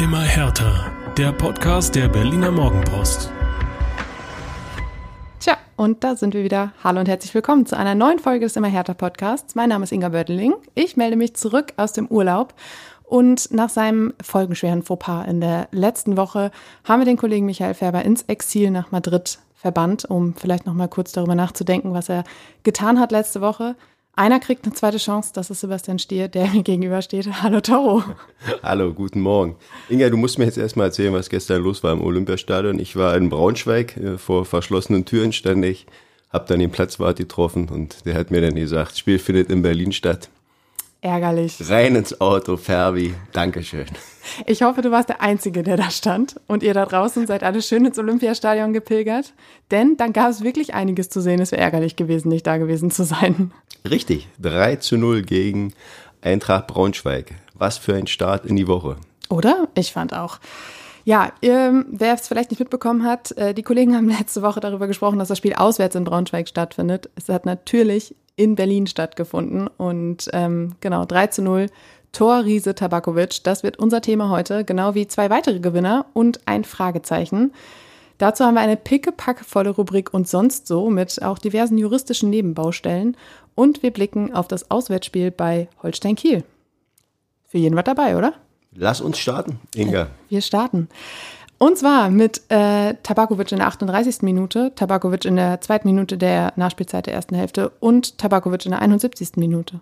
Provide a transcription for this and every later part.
Immer härter. Der Podcast der Berliner Morgenpost. Tja, und da sind wir wieder. Hallo und herzlich willkommen zu einer neuen Folge des Immer härter Podcasts. Mein Name ist Inga Bördeling. Ich melde mich zurück aus dem Urlaub. Und nach seinem folgenschweren Fauxpas in der letzten Woche haben wir den Kollegen Michael Färber ins Exil nach Madrid verbannt, um vielleicht noch mal kurz darüber nachzudenken, was er getan hat letzte Woche. Einer kriegt eine zweite Chance, das ist Sebastian Stier, der mir gegenübersteht. Hallo Toro. Hallo, guten Morgen. Inga, du musst mir jetzt erstmal erzählen, was gestern los war im Olympiastadion. Ich war in Braunschweig, äh, vor verschlossenen Türen stand ich, hab dann den Platzwart getroffen und der hat mir dann gesagt, das Spiel findet in Berlin statt. Ärgerlich. Rein ins Auto, Ferbi. Dankeschön. Ich hoffe, du warst der Einzige, der da stand und ihr da draußen seid alle schön ins Olympiastadion gepilgert. Denn dann gab es wirklich einiges zu sehen. Es wäre ärgerlich gewesen, nicht da gewesen zu sein. Richtig. 3 zu 0 gegen Eintracht Braunschweig. Was für ein Start in die Woche. Oder? Ich fand auch. Ja, ähm, wer es vielleicht nicht mitbekommen hat, äh, die Kollegen haben letzte Woche darüber gesprochen, dass das Spiel auswärts in Braunschweig stattfindet. Es hat natürlich in Berlin stattgefunden. Und ähm, genau, 3 zu 0. Tor Riese Tabakovic, das wird unser Thema heute, genau wie zwei weitere Gewinner und ein Fragezeichen. Dazu haben wir eine pickepackevolle Rubrik und sonst so mit auch diversen juristischen Nebenbaustellen. Und wir blicken auf das Auswärtsspiel bei Holstein Kiel. Für jeden was dabei, oder? Lass uns starten, Inga. Wir starten. Und zwar mit äh, Tabakovic in der 38. Minute, Tabakovic in der zweiten Minute der Nachspielzeit der ersten Hälfte und Tabakovic in der 71. Minute.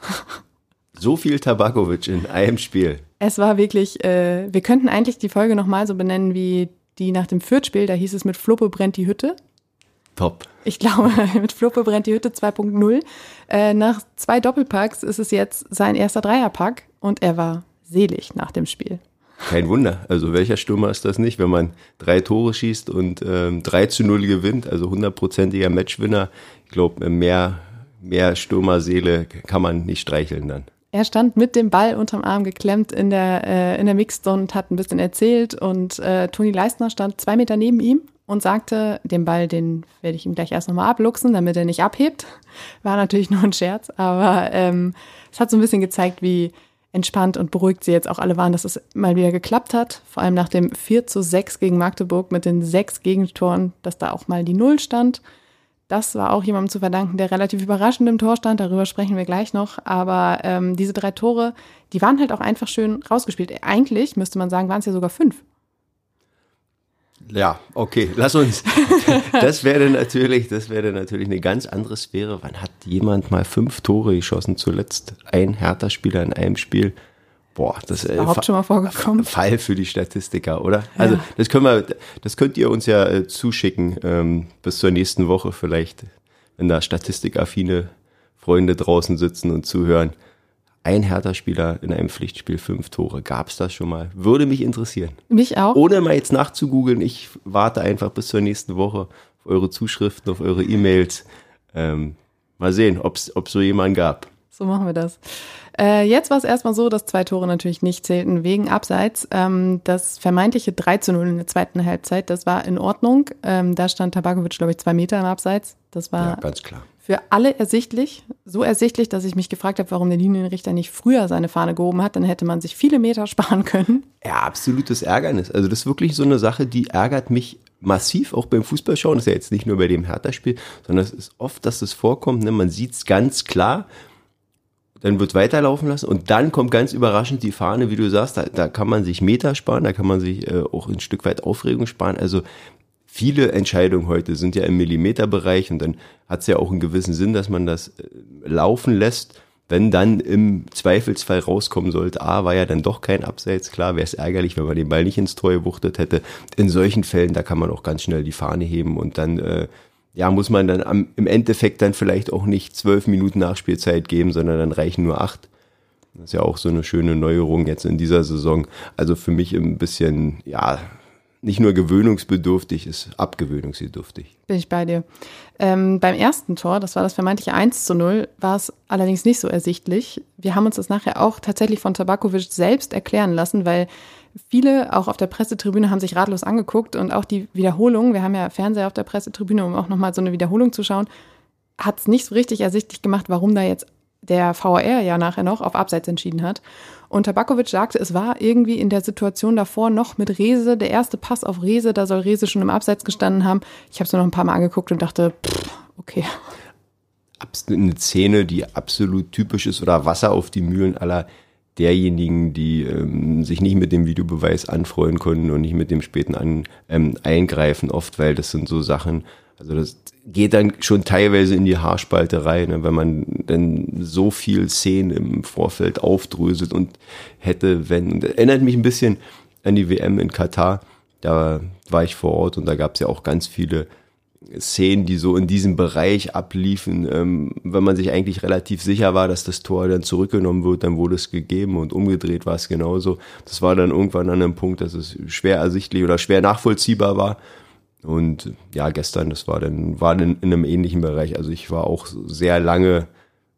so viel Tabakovic in einem Spiel. Es war wirklich, äh, wir könnten eigentlich die Folge nochmal so benennen wie die nach dem Fürth-Spiel, da hieß es mit Fluppe brennt die Hütte. Top. Ich glaube, mit Fluppe brennt die Hütte 2.0. Äh, nach zwei Doppelpacks ist es jetzt sein erster Dreierpack und er war selig nach dem Spiel. Kein Wunder. Also welcher Stürmer ist das nicht, wenn man drei Tore schießt und ähm, 3 zu 0 gewinnt, also hundertprozentiger Matchwinner. Ich glaube, mehr, mehr Stürmerseele kann man nicht streicheln dann. Er stand mit dem Ball unterm Arm geklemmt in der, äh, in der Mixzone und hat ein bisschen erzählt. Und äh, Toni Leistner stand zwei Meter neben ihm und sagte, den Ball, den werde ich ihm gleich erst nochmal abluchsen, damit er nicht abhebt. War natürlich nur ein Scherz, aber ähm, es hat so ein bisschen gezeigt, wie entspannt und beruhigt sie jetzt auch alle waren, dass es mal wieder geklappt hat. Vor allem nach dem 4 zu 6 gegen Magdeburg mit den sechs Gegentoren, dass da auch mal die Null stand. Das war auch jemandem zu verdanken, der relativ überraschend im Tor stand. Darüber sprechen wir gleich noch. Aber ähm, diese drei Tore, die waren halt auch einfach schön rausgespielt. Eigentlich müsste man sagen, waren es ja sogar fünf. Ja, okay, lass uns. Das wäre natürlich, das wäre natürlich eine ganz andere Sphäre. Wann hat jemand mal fünf Tore geschossen zuletzt? Ein Hertha-Spieler in einem Spiel. Boah, das ist überhaupt schon mal vorgekommen. Fall für die Statistiker, oder? Also ja. das können wir, das könnt ihr uns ja äh, zuschicken ähm, bis zur nächsten Woche vielleicht, wenn da statistikaffine Freunde draußen sitzen und zuhören ein Hertha-Spieler in einem Pflichtspiel fünf Tore. Gab es das schon mal? Würde mich interessieren. Mich auch. Ohne mal jetzt nachzugoogeln, ich warte einfach bis zur nächsten Woche auf eure Zuschriften, auf eure E-Mails. Ähm, mal sehen, ob es so jemanden gab. So machen wir das. Äh, jetzt war es erstmal so, dass zwei Tore natürlich nicht zählten wegen Abseits. Ähm, das vermeintliche 3 zu 0 in der zweiten Halbzeit, das war in Ordnung. Ähm, da stand Tabakovic, glaube ich, zwei Meter im Abseits. Das war ja, ganz klar für alle ersichtlich. So ersichtlich, dass ich mich gefragt habe, warum der Linienrichter nicht früher seine Fahne gehoben hat. Dann hätte man sich viele Meter sparen können. Ja, absolutes Ärgernis. Also das ist wirklich so eine Sache, die ärgert mich massiv, auch beim Fußballschauen. Das ist ja jetzt nicht nur bei dem Hertha-Spiel, sondern es ist oft, dass das vorkommt. Ne? Man sieht es ganz klar. Dann wird weiterlaufen lassen und dann kommt ganz überraschend die Fahne, wie du sagst, da, da kann man sich Meter sparen, da kann man sich äh, auch ein Stück weit Aufregung sparen. Also viele Entscheidungen heute sind ja im Millimeterbereich und dann hat es ja auch einen gewissen Sinn, dass man das äh, laufen lässt. Wenn dann im Zweifelsfall rauskommen sollte, ah, war ja dann doch kein Abseits, klar, wäre es ärgerlich, wenn man den Ball nicht ins Tor gewuchtet hätte. In solchen Fällen, da kann man auch ganz schnell die Fahne heben und dann, äh, ja, muss man dann am, im Endeffekt dann vielleicht auch nicht zwölf Minuten Nachspielzeit geben, sondern dann reichen nur acht. Das ist ja auch so eine schöne Neuerung jetzt in dieser Saison. Also für mich ein bisschen, ja, nicht nur gewöhnungsbedürftig, ist abgewöhnungsbedürftig. Bin ich bei dir. Ähm, beim ersten Tor, das war das vermeintliche 1 zu 0, war es allerdings nicht so ersichtlich. Wir haben uns das nachher auch tatsächlich von Tabakovic selbst erklären lassen, weil viele auch auf der Pressetribüne haben sich ratlos angeguckt und auch die Wiederholung, wir haben ja Fernseher auf der Pressetribüne, um auch nochmal so eine Wiederholung zu schauen, hat es nicht so richtig ersichtlich gemacht, warum da jetzt der VAR ja nachher noch auf Abseits entschieden hat. Und Tabakovic sagte, es war irgendwie in der Situation davor noch mit Rese, der erste Pass auf Rese, da soll Rese schon im Abseits gestanden haben. Ich habe es mir noch ein paar Mal angeguckt und dachte, pff, okay. Eine Szene, die absolut typisch ist oder Wasser auf die Mühlen aller derjenigen, die ähm, sich nicht mit dem Videobeweis anfreuen konnten und nicht mit dem späten An, ähm, Eingreifen oft, weil das sind so Sachen, also das geht dann schon teilweise in die Haarspalterei, ne, wenn man dann so viel Szenen im Vorfeld aufdröselt und hätte, wenn, erinnert mich ein bisschen an die WM in Katar, da war ich vor Ort und da gab es ja auch ganz viele Szenen, die so in diesem Bereich abliefen, ähm, wenn man sich eigentlich relativ sicher war, dass das Tor dann zurückgenommen wird, dann wurde es gegeben und umgedreht war es genauso. Das war dann irgendwann an einem Punkt, dass es schwer ersichtlich oder schwer nachvollziehbar war. Und ja, gestern, das war dann, war dann in einem ähnlichen Bereich. Also ich war auch sehr lange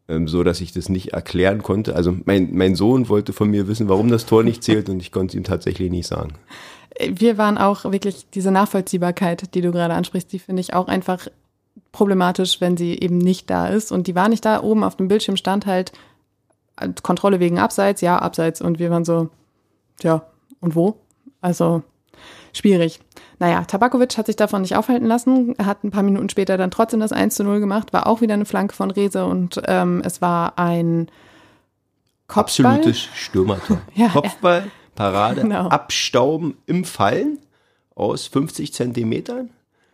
ähm, so, dass ich das nicht erklären konnte. Also mein, mein Sohn wollte von mir wissen, warum das Tor nicht zählt und ich konnte es ihm tatsächlich nicht sagen wir waren auch wirklich diese Nachvollziehbarkeit, die du gerade ansprichst, die finde ich auch einfach problematisch, wenn sie eben nicht da ist. Und die war nicht da. Oben auf dem Bildschirm stand halt äh, Kontrolle wegen Abseits, ja, Abseits. Und wir waren so, ja, und wo? Also schwierig. Naja, Tabakovic hat sich davon nicht aufhalten lassen. Er hat ein paar Minuten später dann trotzdem das 1 zu 0 gemacht, war auch wieder eine Flanke von Rese und ähm, es war ein Kopfball. Absolutes Stürmertor. Ja, Kopfball. Parade Genau. abstauben im Fallen aus 50 Zentimetern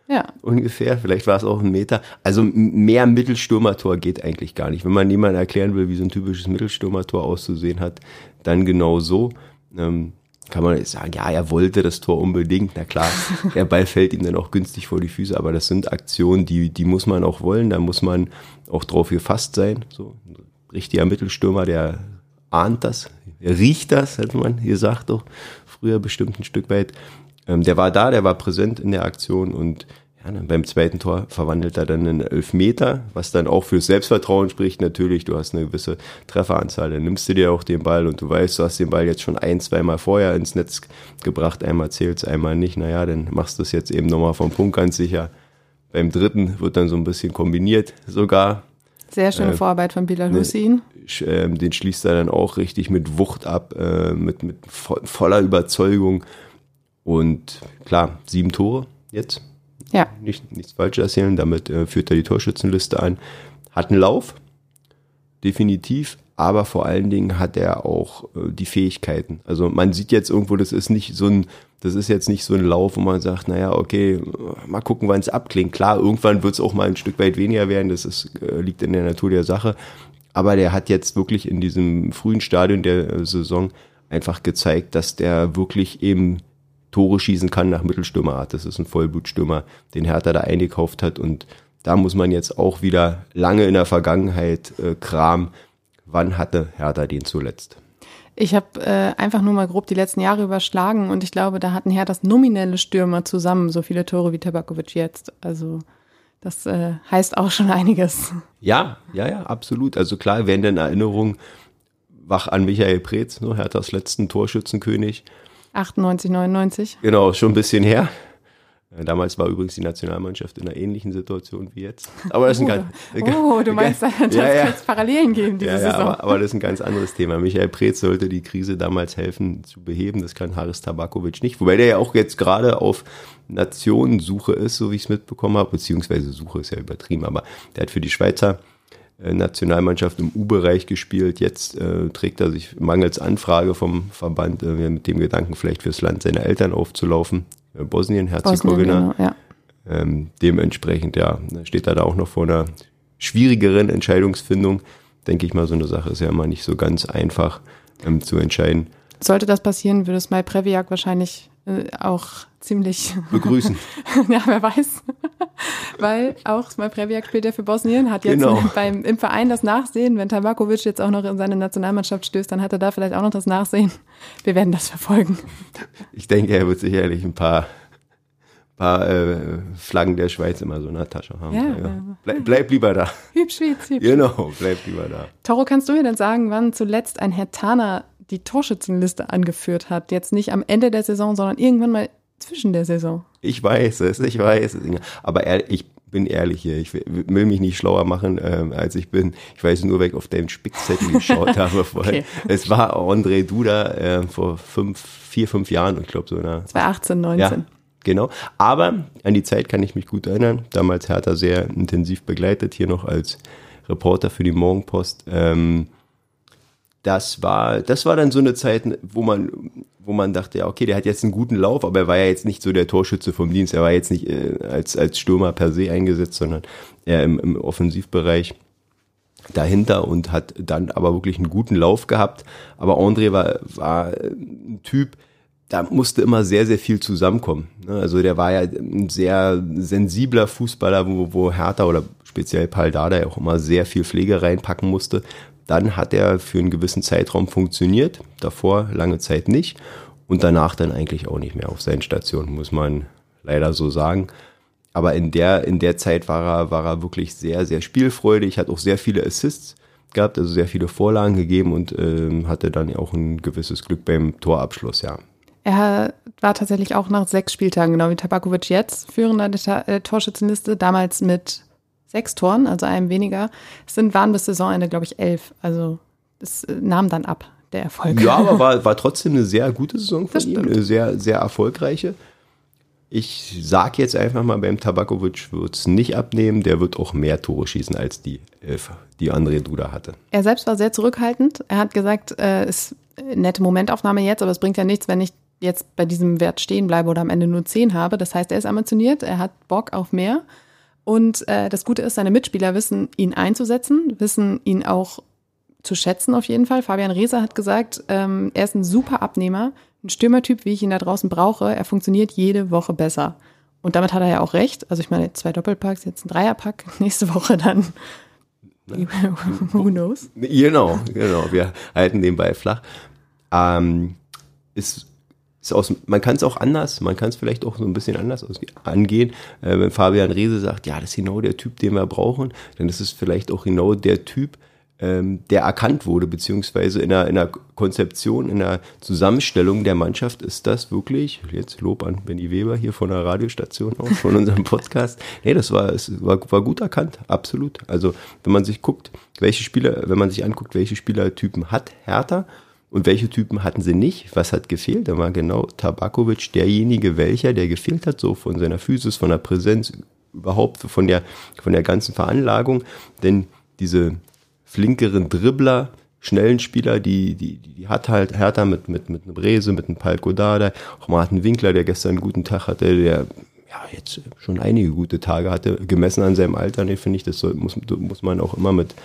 Ja, ungefähr. Vielleicht war es auch ein Meter. Also mehr Mittelstürmertor geht eigentlich gar nicht. Wenn man jemandem erklären will, wie so ein typisches Mittelstürmertor auszusehen hat, dann genau so. Ähm, kann man sagen, ja, er wollte das Tor unbedingt. Na klar, der Ball fällt ihm dann auch günstig vor die Füße, aber das sind Aktionen, die, die muss man auch wollen. Da muss man auch drauf gefasst sein. So ein richtiger Mittelstürmer, der ahnt das, riecht das, hat man gesagt, doch früher bestimmt ein Stück weit. Ähm, der war da, der war präsent in der Aktion und ja, dann beim zweiten Tor verwandelt er dann einen Elfmeter, was dann auch fürs Selbstvertrauen spricht. Natürlich, du hast eine gewisse Trefferanzahl, dann nimmst du dir auch den Ball und du weißt, du hast den Ball jetzt schon ein, zweimal vorher ins Netz gebracht, einmal zählt's, einmal nicht. Naja, dann machst du es jetzt eben nochmal vom Punkt ganz sicher. Beim dritten wird dann so ein bisschen kombiniert sogar. Sehr schöne Äh, Vorarbeit von Bilal Hussein. Sch- ähm, den schließt er dann auch richtig mit Wucht ab, äh, mit, mit vo voller Überzeugung. Und klar, sieben Tore jetzt. Ja, Nicht, nichts falsch erzählen, damit äh, führt er die Torschützenliste an. Hat einen Lauf, definitiv, aber vor allen Dingen hat er auch äh, die Fähigkeiten. Also man sieht jetzt irgendwo, das ist nicht so ein, das ist jetzt nicht so ein Lauf, wo man sagt, naja, okay, mal gucken, wann es abklingt. Klar, irgendwann wird es auch mal ein Stück weit weniger werden, das ist, äh, liegt in der Natur der Sache. Aber der hat jetzt wirklich in diesem frühen Stadion der äh, Saison einfach gezeigt, dass der wirklich eben Tore schießen kann nach Mittelstürmerart. Das ist ein Vollblutstürmer, den Hertha da eingekauft hat. Und da muss man jetzt auch wieder lange in der Vergangenheit äh, kramen. Wann hatte Hertha den zuletzt? ich habe äh, einfach nur mal grob die letzten Jahre überschlagen und ich glaube, da hatten her das nominelle Stürmer zusammen so viele Tore wie Tabakovic jetzt. Also das äh, heißt auch schon einiges. Ja, ja, ja, absolut. Also klar, werden in Erinnerung wach an Michael Preetz, ne, Herthas letzten Torschützenkönig. 98, 99. Genau, schon ein bisschen her. Äh, Damals war übrigens die Nationalmannschaft in einer ähnlichen Situation wie jetzt. Aber das ist ein ganz, Oh, du meinst, da Ja, ja. es Parallelen geben diese ja, ja, Saison. aber, aber das ist ein ganz anderes Thema. Michael Preetz sollte die Krise damals helfen zu beheben. Das kann Haris Tabakovic nicht. Wobei der ja auch jetzt gerade auf Nationensuche ist, so wie ich es mitbekommen habe. Beziehungsweise Suche ist ja übertrieben. Aber der hat für die Schweizer äh, Nationalmannschaft im U-Bereich gespielt. Jetzt äh, trägt er sich mangels Anfrage vom Verband äh, mit dem Gedanken, vielleicht fürs Land seiner Eltern aufzulaufen. Äh, Bosnien, Herzegowina. Genau, ja. Ähm, dementsprechend, ja, steht er da auch noch vor einer schwierigeren Entscheidungsfindung. Denke ich mal, so eine Sache ist ja immer nicht so ganz einfach ähm, zu entscheiden. Sollte das passieren, würde Smaj Previak wahrscheinlich auch ziemlich, Begrüßen. ja, wer weiß. Weil auch Smaj Previak spielt ja für Bosnien, hat jetzt Genau. beim, im Verein das Nachsehen. Wenn Tabakovic jetzt auch noch in seine Nationalmannschaft stößt, dann hat er da vielleicht auch noch das Nachsehen. Wir werden das verfolgen. Ich denke, er wird sicherlich ein paar, paar äh, Flaggen der Schweiz immer so in der Tasche haben. Ja, ja. Bleib, bleib lieber da. Hübsch, hübsch, hübsch. Genau, bleib lieber da. Toro, kannst du mir denn sagen, wann zuletzt ein Hertaner die Torschützenliste angeführt hat? Jetzt nicht am Ende der Saison, sondern irgendwann mal zwischen der Saison. Ich weiß es, ich weiß es. Aber er, ich bin ehrlich hier. Ich will, mich nicht schlauer machen, ähm, als ich bin. Ich weiß nur, weil ich auf deinen Spickzettel geschaut habe vorhin. Okay. Es war André Duda äh, vor fünf, vier, fünf Jahren, ich glaube so. Na, 2018, 19. Ja, genau. Aber an die Zeit kann ich mich gut erinnern. Damals Hertha sehr intensiv begleitet, hier noch als Reporter für die Morgenpost. Ähm, das war, das war dann so eine Zeit, wo man, wo man dachte, ja, okay, der hat jetzt einen guten Lauf, aber er war ja jetzt nicht so der Torschütze vom Dienst. Er war jetzt nicht äh, als, als Stürmer per se eingesetzt, sondern eher im, im Offensivbereich dahinter und hat dann aber wirklich einen guten Lauf gehabt. Aber André war, war ein Typ, da musste immer sehr, sehr viel zusammenkommen. Ne? Also der war ja ein sehr sensibler Fußballer, wo, wo Hertha oder speziell Paul Dada auch immer sehr viel Pflege reinpacken musste, dann hat er für einen gewissen Zeitraum funktioniert, davor lange Zeit nicht und danach dann eigentlich auch nicht mehr auf seinen Stationen, muss man leider so sagen. Aber in der, in der Zeit war er, war er wirklich sehr, sehr spielfreudig, hat auch sehr viele Assists gehabt, also sehr viele Vorlagen gegeben und ähm, hatte dann auch ein gewisses Glück beim Torabschluss, ja. Er war tatsächlich auch nach sechs Spieltagen, genau wie Tabakovic jetzt, führender der Torschützenliste, damals mit sechs Toren, also einem weniger. Es sind, waren bis Saisonende, glaube ich, elf. Also es äh, nahm dann ab, der Erfolg. Ja, aber war, war trotzdem eine sehr gute Saison von ihm, eine sehr, sehr erfolgreiche. Ich sage jetzt einfach mal, beim Tabakovic wird es nicht abnehmen. Der wird auch mehr Tore schießen als die elf, die André Duda hatte. Er selbst war sehr zurückhaltend. Er hat gesagt, äh, es ist eine nette Momentaufnahme jetzt, aber es bringt ja nichts, wenn ich jetzt bei diesem Wert stehen bleibe oder am Ende nur zehn habe. Das heißt, er ist ambitioniert, er hat Bock auf mehr. Und äh, das Gute ist, seine Mitspieler wissen, ihn einzusetzen, wissen ihn auch zu schätzen auf jeden Fall. Fabian Reser hat gesagt, ähm, er ist ein super Abnehmer, ein Stürmertyp, wie ich ihn da draußen brauche. Er funktioniert jede Woche besser. Und damit hat er ja auch recht. Also ich meine, zwei Doppelpacks, jetzt ein Dreierpack, nächste Woche dann. Who knows? Genau, genau. Wir halten den Ball flach. Ähm, ist aus, man kann es auch anders, man kann es vielleicht auch so ein bisschen anders angehen. Äh, wenn Fabian Rehse sagt, ja, das ist genau der Typ, den wir brauchen, dann ist es vielleicht auch genau der Typ, ähm, der erkannt wurde, beziehungsweise in der, in der Konzeption, in der Zusammenstellung der Mannschaft ist das wirklich, jetzt Lob an Benny Weber hier von der Radiostation auch, von unserem Podcast. Nee, das war, es war, war gut erkannt, absolut. Also, wenn man sich guckt, welche Spieler, wenn man sich anguckt, welche Spielertypen hat Hertha, und welche Typen hatten sie nicht? Was hat gefehlt? Da war genau Tabakovic derjenige, welcher, der gefehlt hat, so von seiner Physis, von der Präsenz, überhaupt von der, von der ganzen Veranlagung. Denn diese flinkeren Dribbler, schnellen Spieler, die, die, die hat halt Hertha mit, mit, mit einem Brese, mit einem Palko Dada, auch Martin Winkler, der gestern einen guten Tag hatte, der ja, jetzt schon einige gute Tage hatte, gemessen an seinem Alter, ne, finde ich, das soll, muss, muss man auch immer mit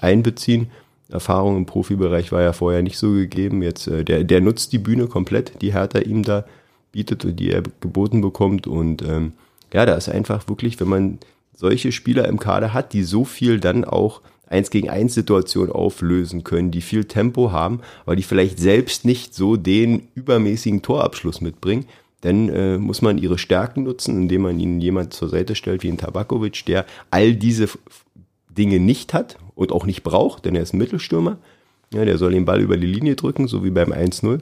einbeziehen. Erfahrung im Profibereich war ja vorher nicht so gegeben. Jetzt, äh, der, der nutzt die Bühne komplett, die Hertha ihm da bietet und die er geboten bekommt. Und ähm, ja, da ist einfach wirklich, wenn man solche Spieler im Kader hat, die so viel dann auch eins gegen eins Situation auflösen können, die viel Tempo haben, aber die vielleicht selbst nicht so den übermäßigen Torabschluss mitbringen, dann äh, muss man ihre Stärken nutzen, indem man ihnen jemand zur Seite stellt wie ein Tabakovic, der all diese Dinge nicht hat und auch nicht braucht, denn er ist ein Mittelstürmer. Ja, der soll den Ball über die Linie drücken, so wie beim 1-0.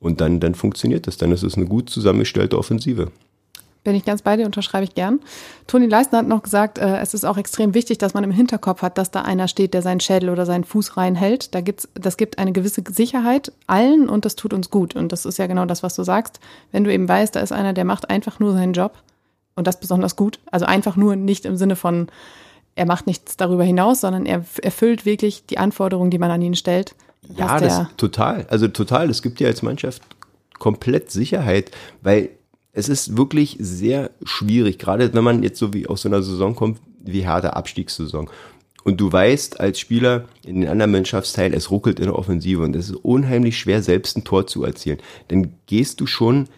Und dann, dann funktioniert das. Dann ist es eine gut zusammengestellte Offensive. Bin ich ganz bei dir, unterschreibe ich gern. Toni Leistner hat noch gesagt, äh, es ist auch extrem wichtig, dass man im Hinterkopf hat, dass da einer steht, der seinen Schädel oder seinen Fuß reinhält. Da gibt's, das gibt eine gewisse Sicherheit allen und das tut uns gut. Und das ist ja genau das, was du sagst. Wenn du eben weißt, da ist einer, der macht einfach nur seinen Job und das besonders gut. Also einfach nur nicht im Sinne von, er macht nichts darüber hinaus, sondern er erfüllt wirklich die Anforderungen, die man an ihn stellt. Ja, das total. Also total. Es gibt ja als Mannschaft komplett Sicherheit, weil es ist wirklich sehr schwierig, gerade wenn man jetzt so wie aus so einer Saison kommt, wie harte Abstiegssaison. Und du weißt als Spieler in den anderen Mannschaftsteilen, es ruckelt in der Offensive und es ist unheimlich schwer, selbst ein Tor zu erzielen. Dann gehst du schon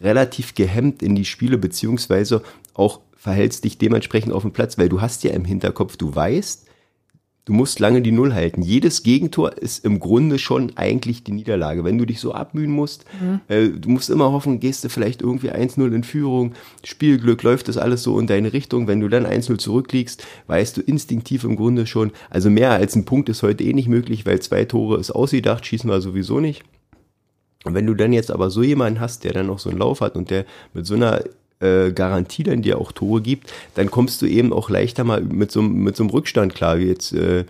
relativ gehemmt in die Spiele, beziehungsweise auch verhältst dich dementsprechend auf dem Platz, weil du hast ja im Hinterkopf, du weißt, du musst lange die Null halten. Jedes Gegentor ist im Grunde schon eigentlich die Niederlage. Wenn du dich so abmühen musst, mhm. äh, du musst immer hoffen, gehst du vielleicht irgendwie 1-0 in Führung, Spielglück, läuft das alles so in deine Richtung. Wenn du dann 1-0 zurückliegst, weißt du instinktiv im Grunde schon, also mehr als ein Punkt ist heute eh nicht möglich, weil zwei Tore ist ausgedacht, schießen wir sowieso nicht. Und wenn du dann jetzt aber so jemanden hast, der dann noch so einen Lauf hat und der mit so einer äh, Garantie dann dir auch Tore gibt, dann kommst du eben auch leichter mal mit so, mit so einem Rückstand klar, wie jetzt, äh,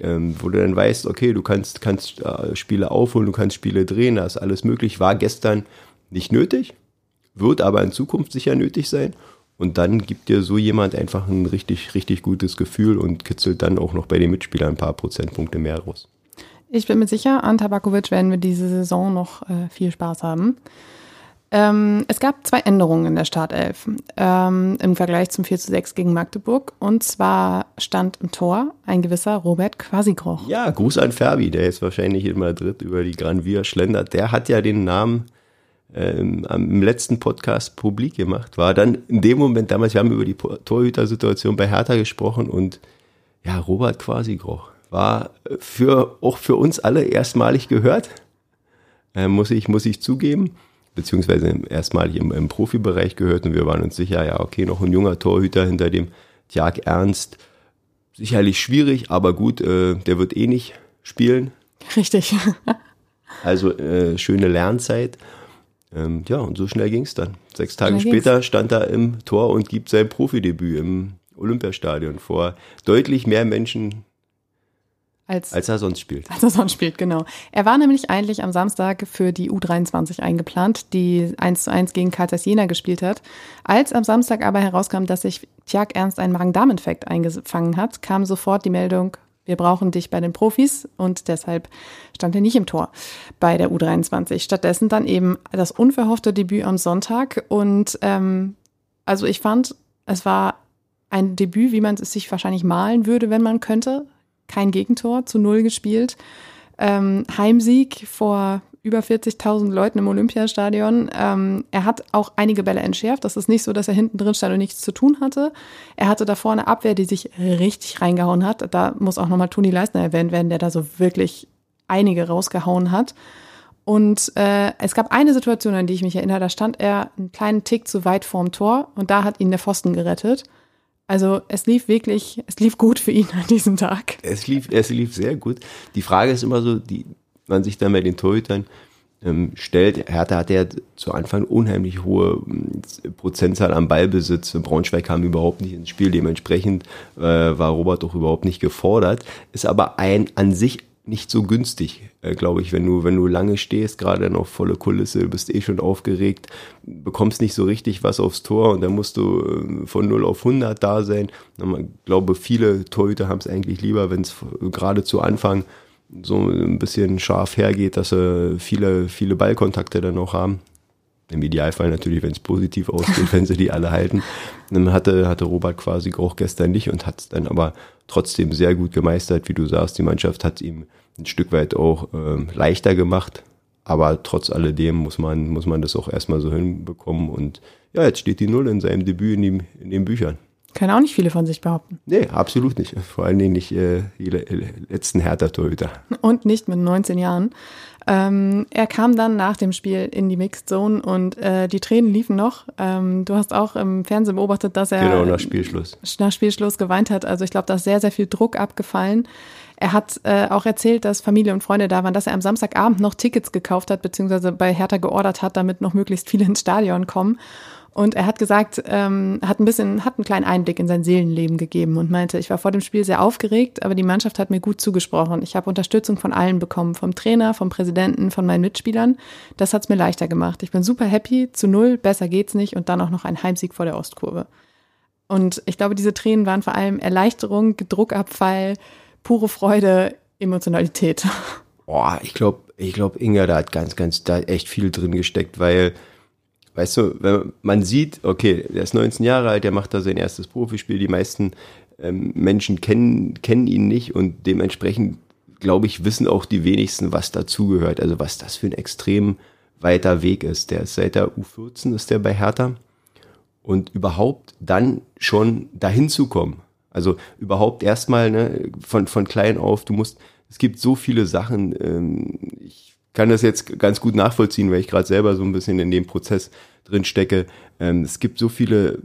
ähm, wo du dann weißt, okay, du kannst, kannst äh, Spiele aufholen, du kannst Spiele drehen, da ist alles möglich. War gestern nicht nötig, wird aber in Zukunft sicher nötig sein. Und dann gibt dir so jemand einfach ein richtig, richtig gutes Gefühl und kitzelt dann auch noch bei den Mitspielern ein paar Prozentpunkte mehr raus. Ich bin mir sicher, an Tabakovic werden wir diese Saison noch äh, viel Spaß haben. Ähm, es gab zwei Änderungen in der Startelf ähm, im Vergleich zum 4 zu 6 gegen Magdeburg. Und zwar stand im Tor ein gewisser Robert Quasigroch. Ja, Gruß an Ferbi, der jetzt wahrscheinlich in Madrid über die Gran Via schlendert. Der hat ja den Namen ähm, im letzten Podcast publik gemacht. War dann in dem Moment damals, wir haben über die Torhütersituation bei Hertha gesprochen und ja, Robert Quasigroch war für, auch für uns alle erstmalig gehört. Äh, muss ich, muss ich zugeben beziehungsweise erstmalig im, im Profibereich gehört und wir waren uns sicher, ja, okay, noch ein junger Torhüter hinter dem Tjag Ernst. Sicherlich schwierig, aber gut, äh, der wird eh nicht spielen. Richtig. also äh, schöne Lernzeit. Ähm, ja, und so schnell ging es dann. Sechs Tage schnell später ging's. stand er im Tor und gibt sein Profidebüt im Olympiastadion vor deutlich mehr Menschen als, als er sonst spielt. Als er sonst spielt, genau. Er war nämlich eigentlich am Samstag für die U23 eingeplant, die 1 zu 1 gegen Kartas Jena gespielt hat. Als am Samstag aber herauskam, dass sich Tjag Ernst einen Magen-Darm-Infekt eingefangen hat, kam sofort die Meldung, wir brauchen dich bei den Profis und deshalb stand er nicht im Tor bei der U23. Stattdessen dann eben das unverhoffte Debüt am Sonntag und ähm, also ich fand, es war ein Debüt, wie man es sich wahrscheinlich malen würde, wenn man könnte kein Gegentor, zu null gespielt. Ähm, Heimsieg vor über 40.000 Leuten im Olympiastadion. Ähm, er hat auch einige Bälle entschärft. Das ist nicht so, dass er hinten drin stand und nichts zu tun hatte. Er hatte da vorne Abwehr, die sich richtig reingehauen hat. Da muss auch nochmal Toni Leisner erwähnt werden, der da so wirklich einige rausgehauen hat. Und äh, es gab eine Situation, an die ich mich erinnere. Da stand er einen kleinen Tick zu weit vorm Tor und da hat ihn der Pfosten gerettet. Also es lief wirklich, es lief gut für ihn an diesem Tag. Es lief, es lief sehr gut. Die Frage ist immer so, die man sich dann bei den Torhütern ähm, stellt. Hertha hatte ja zu Anfang unheimlich hohe ähm, Prozentzahl am Ballbesitz. Braunschweig kam überhaupt nicht ins Spiel. Dementsprechend äh, war Robert auch überhaupt nicht gefordert. Ist aber ein an sich nicht so günstig, äh, glaube ich, wenn du, wenn du lange stehst, gerade noch volle Kulisse, bist eh schon aufgeregt, bekommst nicht so richtig was aufs Tor und dann musst du äh, von 0 auf 100 da sein. Ich glaube, viele Torhüter haben es eigentlich lieber, wenn es gerade zu Anfang so ein bisschen scharf hergeht, dass sie viele, viele Ballkontakte dann auch haben. Im Idealfall natürlich, wenn es positiv ausgeht, wenn sie die alle halten. Dann hatte, hatte Robert quasi auch gestern nicht und hat es dann aber trotzdem sehr gut gemeistert, wie du sagst. Die Mannschaft hat ihm ein Stück weit auch äh, leichter gemacht. Aber trotz alledem muss man, muss man das auch erstmal so hinbekommen. Und ja, jetzt steht die Null in seinem Debüt in, die, in den Büchern. Können auch nicht viele von sich behaupten. Nee, absolut nicht. Vor allen Dingen nicht äh, die letzten Hertha-Torhüter. Und nicht mit 19 Jahren. Ähm, er kam dann nach dem Spiel in die Mixed Zone und äh, die Tränen liefen noch. Ähm, du hast auch im Fernsehen beobachtet, dass er genau, nach Spielschluss. nach Spielschluss geweint hat. Also ich glaube, da ist sehr, sehr viel Druck abgefallen. Er hat äh, auch erzählt, dass Familie und Freunde da waren, dass er am Samstagabend noch Tickets gekauft hat, beziehungsweise bei Hertha geordert hat, damit noch möglichst viele ins Stadion kommen. Und er hat gesagt, ähm, hat ein bisschen, hat einen kleinen Einblick in sein Seelenleben gegeben und meinte, ich war vor dem Spiel sehr aufgeregt, aber die Mannschaft hat mir gut zugesprochen. Ich habe Unterstützung von allen bekommen, vom Trainer, vom Präsidenten, von meinen Mitspielern. Das hat's mir leichter gemacht. Ich bin super happy, zu null, besser geht's nicht und dann auch noch ein Heimsieg vor der Ostkurve. Und ich glaube, diese Tränen waren vor allem Erleichterung, Druckabfall, pure Freude, Emotionalität. Boah, ich glaube, ich glaube, Inga, da hat ganz, ganz, da echt viel drin gesteckt, weil Weißt du, wenn man sieht, okay, der ist 19 Jahre alt, der macht da sein erstes Profispiel, die meisten ähm, Menschen kennen, kennen ihn nicht und dementsprechend, glaube ich, wissen auch die wenigsten, was dazugehört. Also was das für ein extrem weiter Weg ist. Der ist seit der U14 ist der bei Hertha und überhaupt dann schon dahin zu kommen. Also überhaupt erstmal ne, von, von klein auf, du musst, es gibt so viele Sachen, ähm, ich kann das jetzt ganz gut nachvollziehen, weil ich gerade selber so ein bisschen in dem Prozess drin stecke. Ähm, es gibt so viele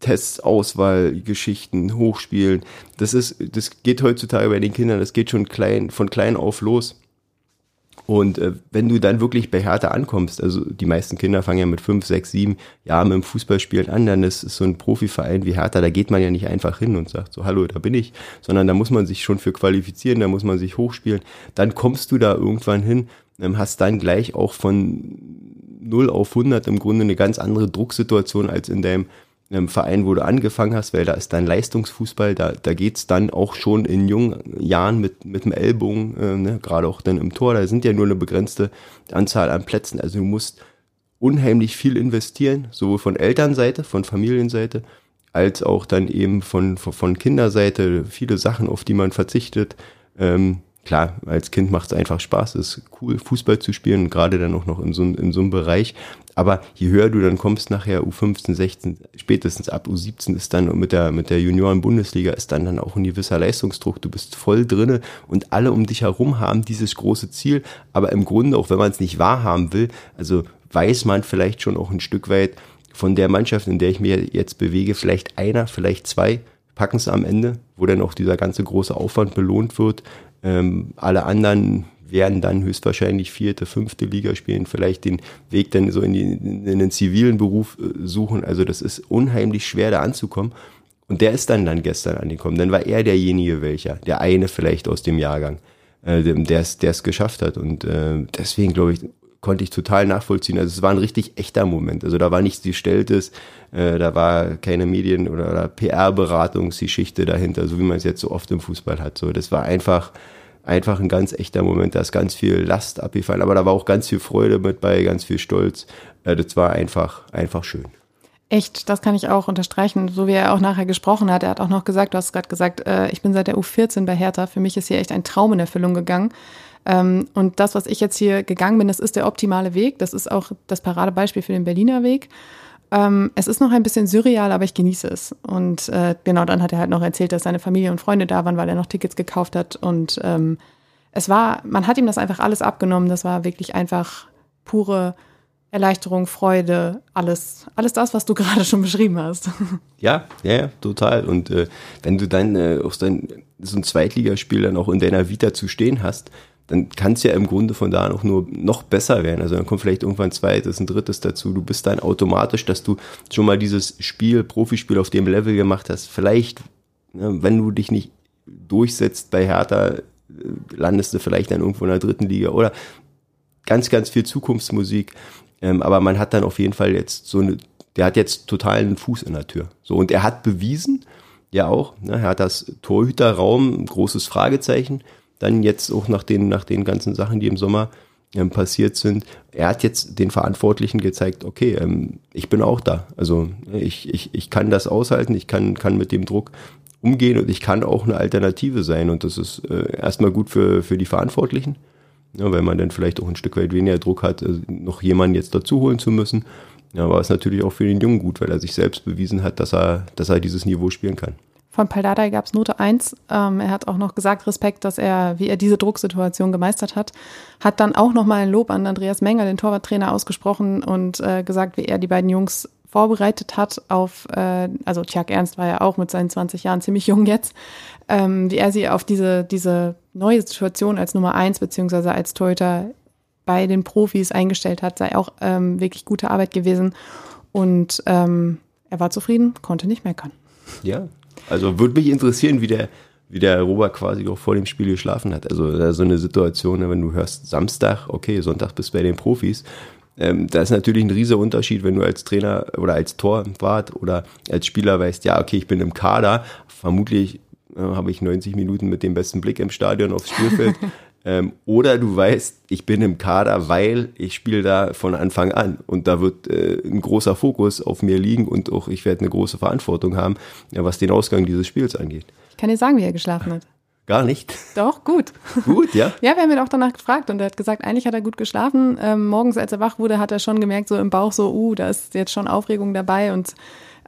Tests, Auswahl, Geschichten, Hochspielen. Das ist, das geht heutzutage bei den Kindern, das geht schon klein, von klein auf los. Und äh, wenn du dann wirklich bei Hertha ankommst, also die meisten Kinder fangen ja mit fünf, sechs, sieben Jahren mit dem Fußballspielen an, dann ist, ist so ein Profiverein wie Hertha, da geht man ja nicht einfach hin und sagt so, hallo, da bin ich, sondern da muss man sich schon für qualifizieren, da muss man sich hochspielen. Dann kommst du da irgendwann hin, ähm, hast dann gleich auch von 0 auf 100 im Grunde eine ganz andere Drucksituation als in deinem einem Verein, wo du angefangen hast, weil da ist dann Leistungsfußball, da, da geht's dann auch schon in jungen Jahren mit, mit dem Ellbogen, äh, ne, gerade auch dann im Tor, da sind ja nur eine begrenzte Anzahl an Plätzen. Also du musst unheimlich viel investieren, sowohl von Elternseite, von Familienseite, als auch dann eben von, von, von Kinderseite, viele Sachen, auf die man verzichtet. Ähm, klar, als Kind macht es einfach Spaß, es ist cool, Fußball zu spielen, gerade dann auch noch in so, in so einem Bereich. Aber je höher du dann kommst, nachher U15, 16, spätestens ab U17 ist dann mit der, mit der Junioren-Bundesliga ist dann, dann auch ein gewisser Leistungsdruck. Du bist voll drinne und alle um dich herum haben dieses große Ziel. Aber im Grunde, auch wenn man es nicht wahrhaben will, also weiß man vielleicht schon auch ein Stück weit von der Mannschaft, in der ich mich jetzt bewege, vielleicht einer, vielleicht zwei packen es am Ende, wo dann auch dieser ganze große Aufwand belohnt wird. Ähm, alle anderen werden dann höchstwahrscheinlich vierte, fünfte Liga spielen, vielleicht den Weg dann so in, die, in den zivilen Beruf äh, suchen. Also das ist unheimlich schwer da anzukommen. Und der ist dann dann gestern angekommen. Dann war er derjenige welcher, der eine vielleicht aus dem Jahrgang, äh, der es geschafft hat. Und äh, deswegen glaube ich, konnte ich total nachvollziehen. Also es war ein richtig echter Moment. Also da war nichts Gestelltes, äh, da war keine Medien- oder, oder PR-Beratungsgeschichte dahinter, so wie man es jetzt so oft im Fußball hat. So, das war einfach einfach ein ganz echter Moment. Da ist ganz viel Last abgefallen, aber da war auch ganz viel Freude mit bei, ganz viel Stolz. Äh, das war einfach, einfach schön. Echt, das kann ich auch unterstreichen, so wie er auch nachher gesprochen hat. Er hat auch noch gesagt, du hast gerade gesagt, äh, ich bin seit der U14 bei Hertha. Für mich ist hier echt ein Traum in Erfüllung gegangen. Ähm, und das, was ich jetzt hier gegangen bin, das ist der optimale Weg. Das ist auch das Paradebeispiel für den Berliner Weg. Ähm, es ist noch ein bisschen surreal, aber ich genieße es. Und äh, genau dann hat er halt noch erzählt, dass seine Familie und Freunde da waren, weil er noch Tickets gekauft hat. Und ähm, es war, man hat ihm das einfach alles abgenommen. Das war wirklich einfach pure Erleichterung, Freude, alles, alles das, was du gerade schon beschrieben hast. Ja, ja, total. Und äh, wenn du dann äh, auch so so ein Zweitligaspiel dann auch in deiner Vita zu stehen hast, dann kann es ja im Grunde von da auch nur noch besser werden. Also dann kommt vielleicht irgendwann ein zweites, ein drittes dazu. Du bist dann automatisch, dass du schon mal dieses Spiel, Profispiel auf dem Level gemacht hast. Vielleicht, ne, wenn du dich nicht durchsetzt bei Hertha, äh, landest du vielleicht dann irgendwo in der dritten Liga oder ganz, ganz viel Zukunftsmusik. Ähm, aber man hat dann auf jeden Fall jetzt so eine, der hat jetzt totalen Fuß in der Tür. So, und er hat bewiesen, ja auch, ne, er hat das Torhüterraum, großes Fragezeichen dann jetzt auch nach den, nach den ganzen Sachen, die im Sommer ähm, passiert sind. Er hat jetzt den Verantwortlichen gezeigt, okay, ähm, ich bin auch da. Also ich, ich, ich kann das aushalten, ich kann, kann mit dem Druck umgehen und ich kann auch eine Alternative sein. Und das ist äh, erstmal gut für, für die Verantwortlichen, ja, weil man dann vielleicht auch ein Stück weit weniger Druck hat, äh, noch jemanden jetzt dazu holen zu müssen. Ja, aber es ist natürlich auch für den Jungen gut, weil er sich selbst bewiesen hat, dass er, dass er dieses Niveau spielen kann. Von Paldadei gab es Note 1. Ähm, er hat auch noch gesagt, Respekt, dass er, wie er diese Drucksituation gemeistert hat. Hat dann auch nochmal ein Lob an Andreas Menger, den Torwarttrainer, ausgesprochen und äh, gesagt, wie er die beiden Jungs vorbereitet hat auf, äh, also Tjag Ernst war ja auch mit seinen 20 Jahren ziemlich jung jetzt, ähm, wie er sie auf diese, diese neue Situation als Nummer 1 beziehungsweise als Torhüter bei den Profis eingestellt hat, sei auch ähm, wirklich gute Arbeit gewesen. Und ähm, er war zufrieden, konnte nicht meckern. Ja, also würde mich interessieren, wie der, wie der Robert quasi auch vor dem Spiel geschlafen hat. Also so eine Situation, ne, wenn du hörst Samstag, okay, Sonntag bist du bei den Profis. Ähm, da ist natürlich ein riesiger Unterschied, wenn du als Trainer oder als Torwart oder als Spieler weißt, ja, okay, ich bin im Kader, vermutlich äh, habe ich 90 Minuten mit dem besten Blick im Stadion aufs Spielfeld. Ähm, oder du weißt, ich bin im Kader, weil ich spiele da von Anfang an. Und da wird äh, ein großer Fokus auf mir liegen und auch ich werde eine große Verantwortung haben, ja, was den Ausgang dieses Spiels angeht. Ich kann dir sagen, wie er geschlafen hat. Gar nicht. Doch, gut. Gut, ja? ja, wir haben ihn auch danach gefragt und er hat gesagt, eigentlich hat er gut geschlafen. Ähm, morgens, als er wach wurde, hat er schon gemerkt, so im Bauch, so, uh, da ist jetzt schon Aufregung dabei und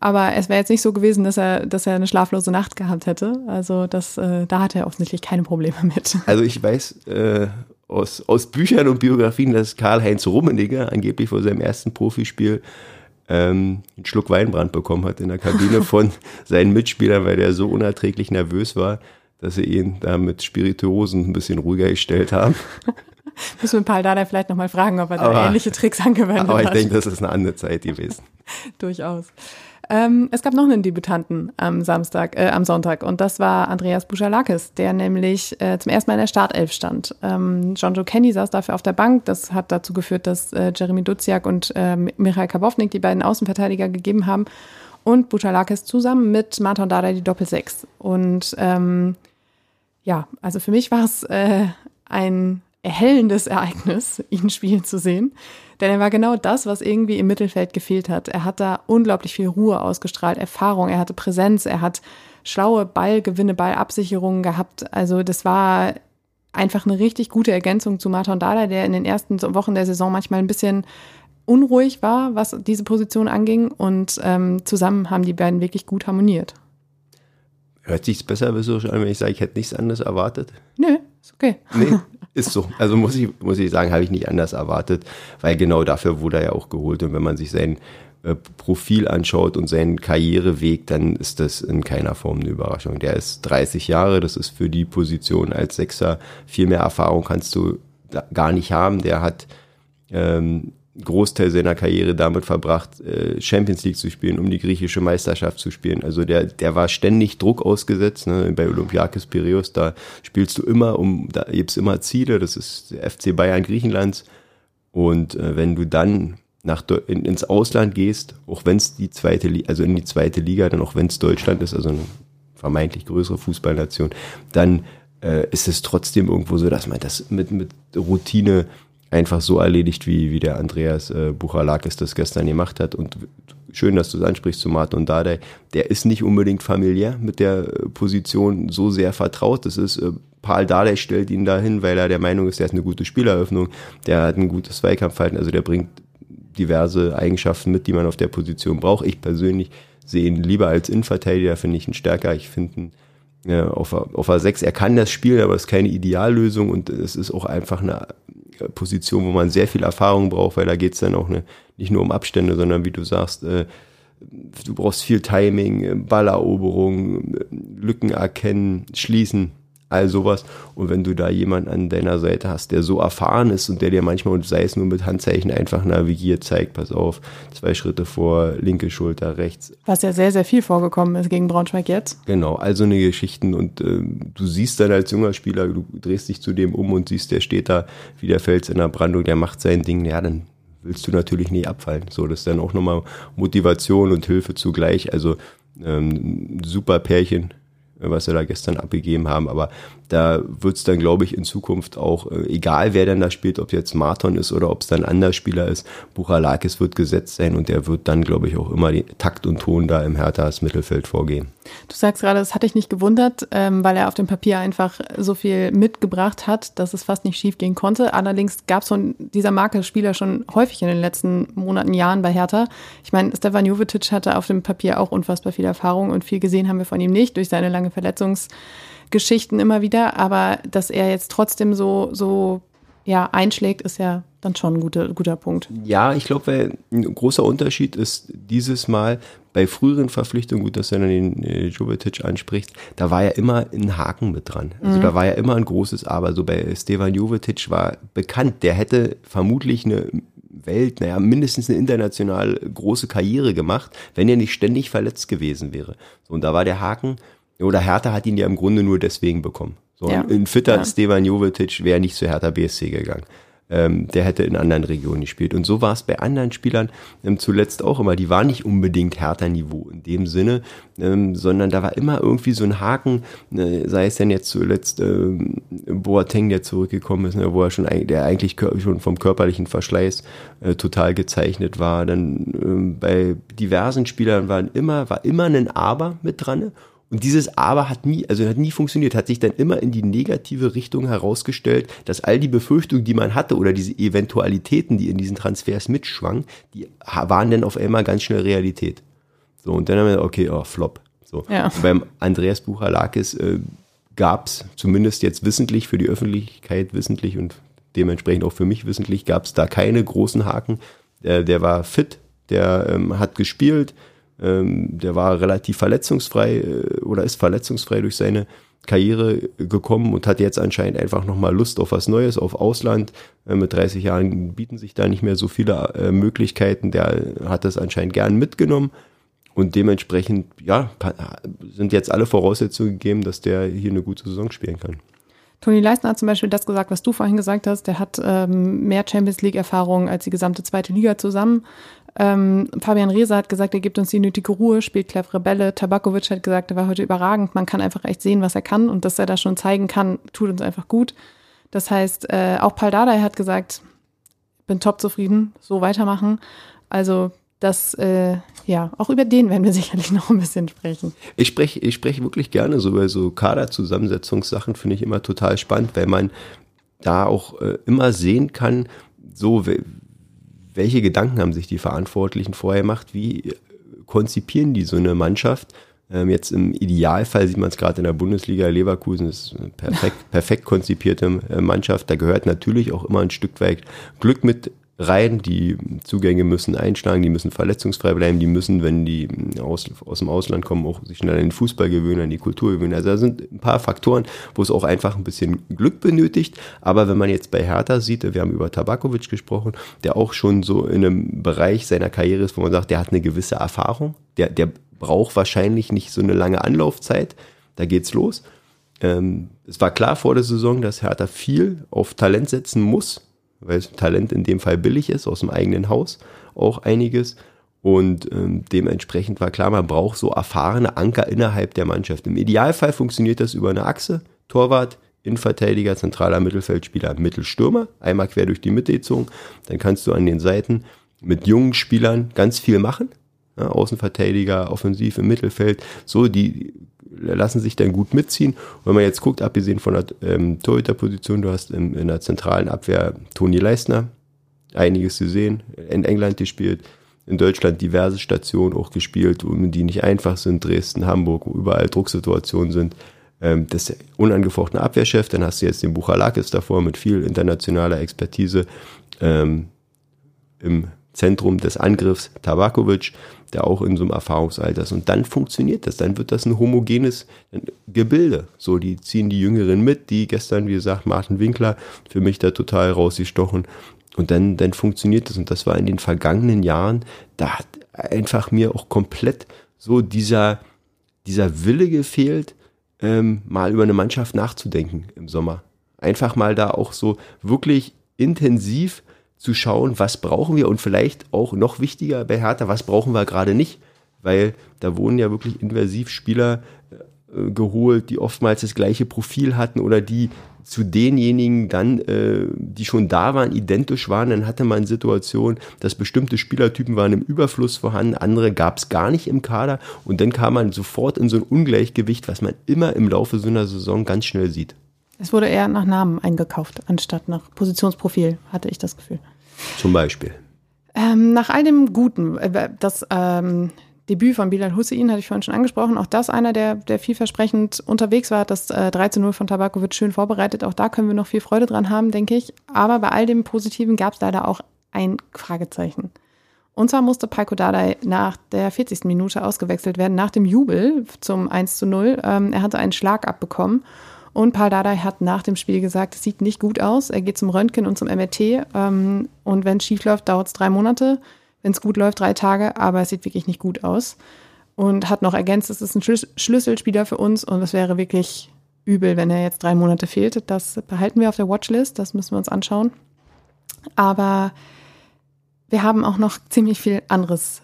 aber es wäre jetzt nicht so gewesen, dass er, dass er eine schlaflose Nacht gehabt hätte. Also das, äh, da hat er offensichtlich keine Probleme mit. Also ich weiß äh, aus, aus Büchern und Biografien, dass Karl-Heinz Rummenigge angeblich vor seinem ersten Profispiel ähm, einen Schluck Weinbrand bekommen hat in der Kabine von seinen Mitspielern, weil der so unerträglich nervös war, dass sie ihn da mit Spirituosen ein bisschen ruhiger gestellt haben. Müssen wir Paul Dada vielleicht nochmal fragen, ob er aber, da ähnliche Tricks angewendet hat. Aber ich denke, das ist eine andere Zeit gewesen. Durchaus. Ähm, es gab noch einen Debütanten am Samstag, äh, am Sonntag und das war Andreas Buchalakis, der nämlich äh, zum ersten Mal in der Startelf stand. Ähm, John Joe Kenny saß dafür auf der Bank. Das hat dazu geführt, dass äh, Jeremy Duziak und äh, Michael Kabownik die beiden Außenverteidiger gegeben haben und Buchalakis zusammen mit Martin Dada die Doppelsechs. Und ähm, ja, also für mich war es äh, ein erhellendes Ereignis, ihn spielen zu sehen. Denn er war genau das, was irgendwie im Mittelfeld gefehlt hat. Er hat da unglaublich viel Ruhe ausgestrahlt, Erfahrung, er hatte Präsenz, er hat schlaue Ballgewinne, Ballabsicherungen gehabt. Also das war einfach eine richtig gute Ergänzung zu Martin Dada, der in den ersten Wochen der Saison manchmal ein bisschen unruhig war, was diese Position anging. Und ähm, zusammen haben die beiden wirklich gut harmoniert. Hört sich's besser an, wenn ich sage, ich hätte nichts anderes erwartet? Nö, ist okay. Nee, ist so. Also muss ich, muss ich sagen, habe ich nicht anders erwartet, weil genau dafür wurde er ja auch geholt. Und wenn man sich sein äh, Profil anschaut und seinen Karriereweg, dann ist das in keiner Form eine Überraschung. Der ist 30 Jahre, das ist für die Position als Sechser viel mehr Erfahrung kannst du gar nicht haben. Der hat ähm, Großteil seiner Karriere damit verbracht, äh, Champions League zu spielen, um die griechische Meisterschaft zu spielen. Also der, der war ständig Druck ausgesetzt. Ne? Bei Olympiakis Piraeus, da spielst du immer um, da gibt's immer Ziele. Das ist der FC Bayern Griechenlands. Und äh, wenn du dann nach in, ins Ausland gehst, auch wenn es die zweite, also in die zweite Liga, dann auch wenn es Deutschland ist, also eine vermeintlich größere Fußballnation, dann äh, ist es trotzdem irgendwo so, dass man das mit, mit Routine einfach so erledigt, wie, wie der Andreas äh, Buchalakis das gestern gemacht hat. Und schön, dass du es ansprichst zu Martin und Dardai. Der ist nicht unbedingt familiär mit der äh, Position so sehr vertraut. Das ist, äh, Paul Dardai stellt ihn dahin, weil er der Meinung ist, der ist eine gute Spieleröffnung, der hat ein gutes Zweikampfverhalten, also der bringt diverse Eigenschaften mit, die man auf der Position braucht. Ich persönlich sehe ihn lieber als Innenverteidiger, finde ich ihn stärker. Ich finde ihn ja, auf, auf A6, er kann das spielen, aber es ist keine Ideallösung und es ist auch einfach eine Position, wo man sehr viel Erfahrung braucht, weil da geht es dann auch ne, nicht nur um Abstände, sondern wie du sagst, äh, du brauchst viel Timing, äh, Balleroberung, äh, Lücken erkennen, schließen all sowas. Und wenn du da jemanden an deiner Seite hast, der so erfahren ist und der dir manchmal, sei es nur mit Handzeichen, einfach navigiert, zeigt, pass auf, zwei Schritte vor, linke Schulter, rechts. Was ja sehr, sehr viel vorgekommen ist gegen Braunschweig jetzt. Genau, also eine Geschichten und äh, du siehst dann als junger Spieler, du drehst dich zu dem um und siehst, der steht da wie der Fels in der Brandung, der macht sein Ding, ja, dann willst du natürlich nie abfallen. So, das ist dann auch nochmal Motivation und Hilfe zugleich. Also ähm, super Pärchen, was sie da gestern abgegeben haben. Aber da wird es dann, glaube ich, in Zukunft auch, äh, egal wer denn da spielt, ob jetzt Marton ist oder ob es dann ein anderer Spieler ist, Buchalakis wird gesetzt sein und der wird dann, glaube ich, auch immer die Takt und Ton da im Herthas Mittelfeld vorgehen. Du sagst gerade, das hatte ich nicht gewundert, ähm, weil er auf dem Papier einfach so viel mitgebracht hat, dass es fast nicht schief gehen konnte. Allerdings gab es von dieser Marke Spieler schon häufig in den letzten Monaten, Jahren bei Hertha. Ich meine, Stefan Jovetic hatte auf dem Papier auch unfassbar viel Erfahrung und viel gesehen haben wir von ihm nicht durch seine lange Verletzungs- Geschichten immer wieder, aber dass er jetzt trotzdem so, so ja, einschlägt, ist ja dann schon ein guter, guter Punkt. Ja, ich glaube, ein großer Unterschied ist dieses Mal bei früheren Verpflichtungen, gut, dass du dann den äh, Jovetic ansprichst, da war ja immer ein Haken mit dran. Also mhm. da war ja immer ein großes Aber. So bei Stevan Jovetic war bekannt, der hätte vermutlich eine Welt, naja, mindestens eine international große Karriere gemacht, wenn er nicht ständig verletzt gewesen wäre. So, und da war der Haken, oder Hertha hat ihn ja im Grunde nur deswegen bekommen. So, ja. Ein fitter ja. Stevan Jovetic wäre nicht zu Hertha BSC gegangen. Ähm, der hätte in anderen Regionen gespielt. Und so war es bei anderen Spielern ähm, zuletzt auch immer. Die waren nicht unbedingt härter Niveau in dem Sinne, ähm, sondern da war immer irgendwie so ein Haken, äh, sei es denn jetzt zuletzt ähm, Boateng, der zurückgekommen ist, ne, wo er schon, der eigentlich schon vom körperlichen Verschleiß äh, total gezeichnet war. Dann ähm, bei diversen Spielern waren immer, war immer ein Aber mit dran und dieses Aber hat nie, also hat nie funktioniert, hat sich dann immer in die negative Richtung herausgestellt, dass all die Befürchtungen, die man hatte oder diese Eventualitäten, die in diesen Transfers mitschwangen, die waren dann auf einmal ganz schnell Realität. So, und dann haben wir, okay, oh, Flop. So. Ja. beim Andreas Buchalakis äh, gab es zumindest jetzt wissentlich, für die Öffentlichkeit wissentlich und dementsprechend auch für mich wissentlich, gab es da keine großen Haken. Der, der war fit, der ähm, hat gespielt, ähm, der war relativ verletzungsfrei äh, oder ist verletzungsfrei durch seine Karriere gekommen und hat jetzt anscheinend einfach nochmal Lust auf was Neues, auf Ausland. Äh, mit 30 Jahren bieten sich da nicht mehr so viele äh, Möglichkeiten. Der hat das anscheinend gern mitgenommen. Und dementsprechend, ja, sind jetzt alle Voraussetzungen gegeben, dass der hier eine gute Saison spielen kann. Toni Leisner hat zum Beispiel das gesagt, was du vorhin gesagt hast. Der hat ähm, mehr Champions League-Erfahrung als die gesamte zweite Liga zusammen. Ähm, Fabian Reese hat gesagt, er gibt uns die nötige Ruhe, spielt clevere Bälle. Tabakovic hat gesagt, er war heute überragend. Man kann einfach echt sehen, was er kann und dass er da schon zeigen kann, tut uns einfach gut. Das heißt, äh, auch Paul Dardai hat gesagt, bin top zufrieden, so weitermachen. Also das, äh, ja, auch über den werden wir sicherlich noch ein bisschen sprechen. Ich spreche ich spreche wirklich gerne so über so Kaderzusammensetzungssachen, finde ich immer total spannend, weil man da auch äh, immer sehen kann, so welche Gedanken haben sich die Verantwortlichen vorher gemacht, wie konzipieren die so eine Mannschaft. Ähm, jetzt im Idealfall sieht man es gerade in der Bundesliga, Leverkusen ist eine perfekt, perfekt konzipierte äh, Mannschaft. Da gehört natürlich auch immer ein Stück weit Glück mit rein. Die Zugänge müssen einschlagen, die müssen verletzungsfrei bleiben, die müssen, wenn die aus, aus dem Ausland kommen, auch sich schnell an den Fußball gewöhnen, an die Kultur gewöhnen. Also da sind ein paar Faktoren, wo es auch einfach ein bisschen Glück benötigt. Aber wenn man jetzt bei Hertha sieht, wir haben über Tabakovic gesprochen, der auch schon so in einem Bereich seiner Karriere ist, wo man sagt, der hat eine gewisse Erfahrung, der, der braucht wahrscheinlich nicht so eine lange Anlaufzeit. Da geht's los. Ähm, es war klar vor der Saison, dass Hertha viel auf Talent setzen muss weil Talent in dem Fall billig ist, aus dem eigenen Haus auch einiges. Und ähm, dementsprechend war klar, man braucht so erfahrene Anker innerhalb der Mannschaft. Im Idealfall funktioniert das über eine Achse. Torwart, Innenverteidiger, zentraler Mittelfeldspieler, Mittelstürmer, einmal quer durch die Mitte gezogen. Dann kannst du an den Seiten mit jungen Spielern ganz viel machen. Ja, Außenverteidiger, offensiv im Mittelfeld. So, die lassen sich dann gut mitziehen. Und wenn man jetzt guckt, abgesehen von der ähm, Torhüterposition, du hast in, in der zentralen Abwehr Toni Leisner, einiges gesehen, in England gespielt, in Deutschland diverse Stationen auch gespielt, die nicht einfach sind, Dresden, Hamburg, wo überall Drucksituationen sind. Ähm, das ist unangefochtene Abwehrchef, dann hast du jetzt den Buchalakis davor mit viel internationaler Expertise ähm, im Zentrum des Angriffs Tabakovic, der auch in so einem Erfahrungsalter ist. Und dann funktioniert das, dann wird das ein homogenes Gebilde. So, die ziehen die Jüngeren mit, die gestern, wie gesagt, Martin Winkler, für mich da total rausgestochen. Und dann, dann funktioniert das. Und das war in den vergangenen Jahren, da hat einfach mir auch komplett so dieser, dieser Wille gefehlt, ähm, mal über eine Mannschaft nachzudenken im Sommer. Einfach mal da auch so wirklich intensiv zu schauen, was brauchen wir und vielleicht auch noch wichtiger bei Hertha, was brauchen wir gerade nicht, weil da wurden ja wirklich Inversivspieler äh, geholt, die oftmals das gleiche Profil hatten oder die zu denjenigen dann, äh, die schon da waren, identisch waren. Dann hatte man Situation, dass bestimmte Spielertypen waren im Überfluss vorhanden, andere gab es gar nicht im Kader und dann kam man sofort in so ein Ungleichgewicht, was man immer im Laufe so einer Saison ganz schnell sieht. Es wurde eher nach Namen eingekauft, anstatt nach Positionsprofil, hatte ich das Gefühl. Zum Beispiel. Ähm, nach all dem Guten, äh, das ähm, Debüt von Bilal Hussein hatte ich vorhin schon angesprochen. Auch das einer, der, der vielversprechend unterwegs war, das äh, 3 zu 0 von Tabako wird schön vorbereitet. Auch da können wir noch viel Freude dran haben, denke ich. Aber bei all dem Positiven gab es leider auch ein Fragezeichen. Und zwar musste Paiko Dardai nach der 40. Minute ausgewechselt werden, nach dem Jubel zum 1 zu 0. Ähm, er hatte einen Schlag abbekommen und Paul Dardai hat nach dem Spiel gesagt, es sieht nicht gut aus. Er geht zum Röntgen und zum MRT. Ähm, und wenn es schief läuft, dauert es drei Monate. Wenn es gut läuft, drei Tage. Aber es sieht wirklich nicht gut aus. Und hat noch ergänzt, es ist ein Schlüsselspieler für uns und es wäre wirklich übel, wenn er jetzt drei Monate fehlt. Das behalten wir auf der Watchlist. Das müssen wir uns anschauen. Aber wir haben auch noch ziemlich viel anderes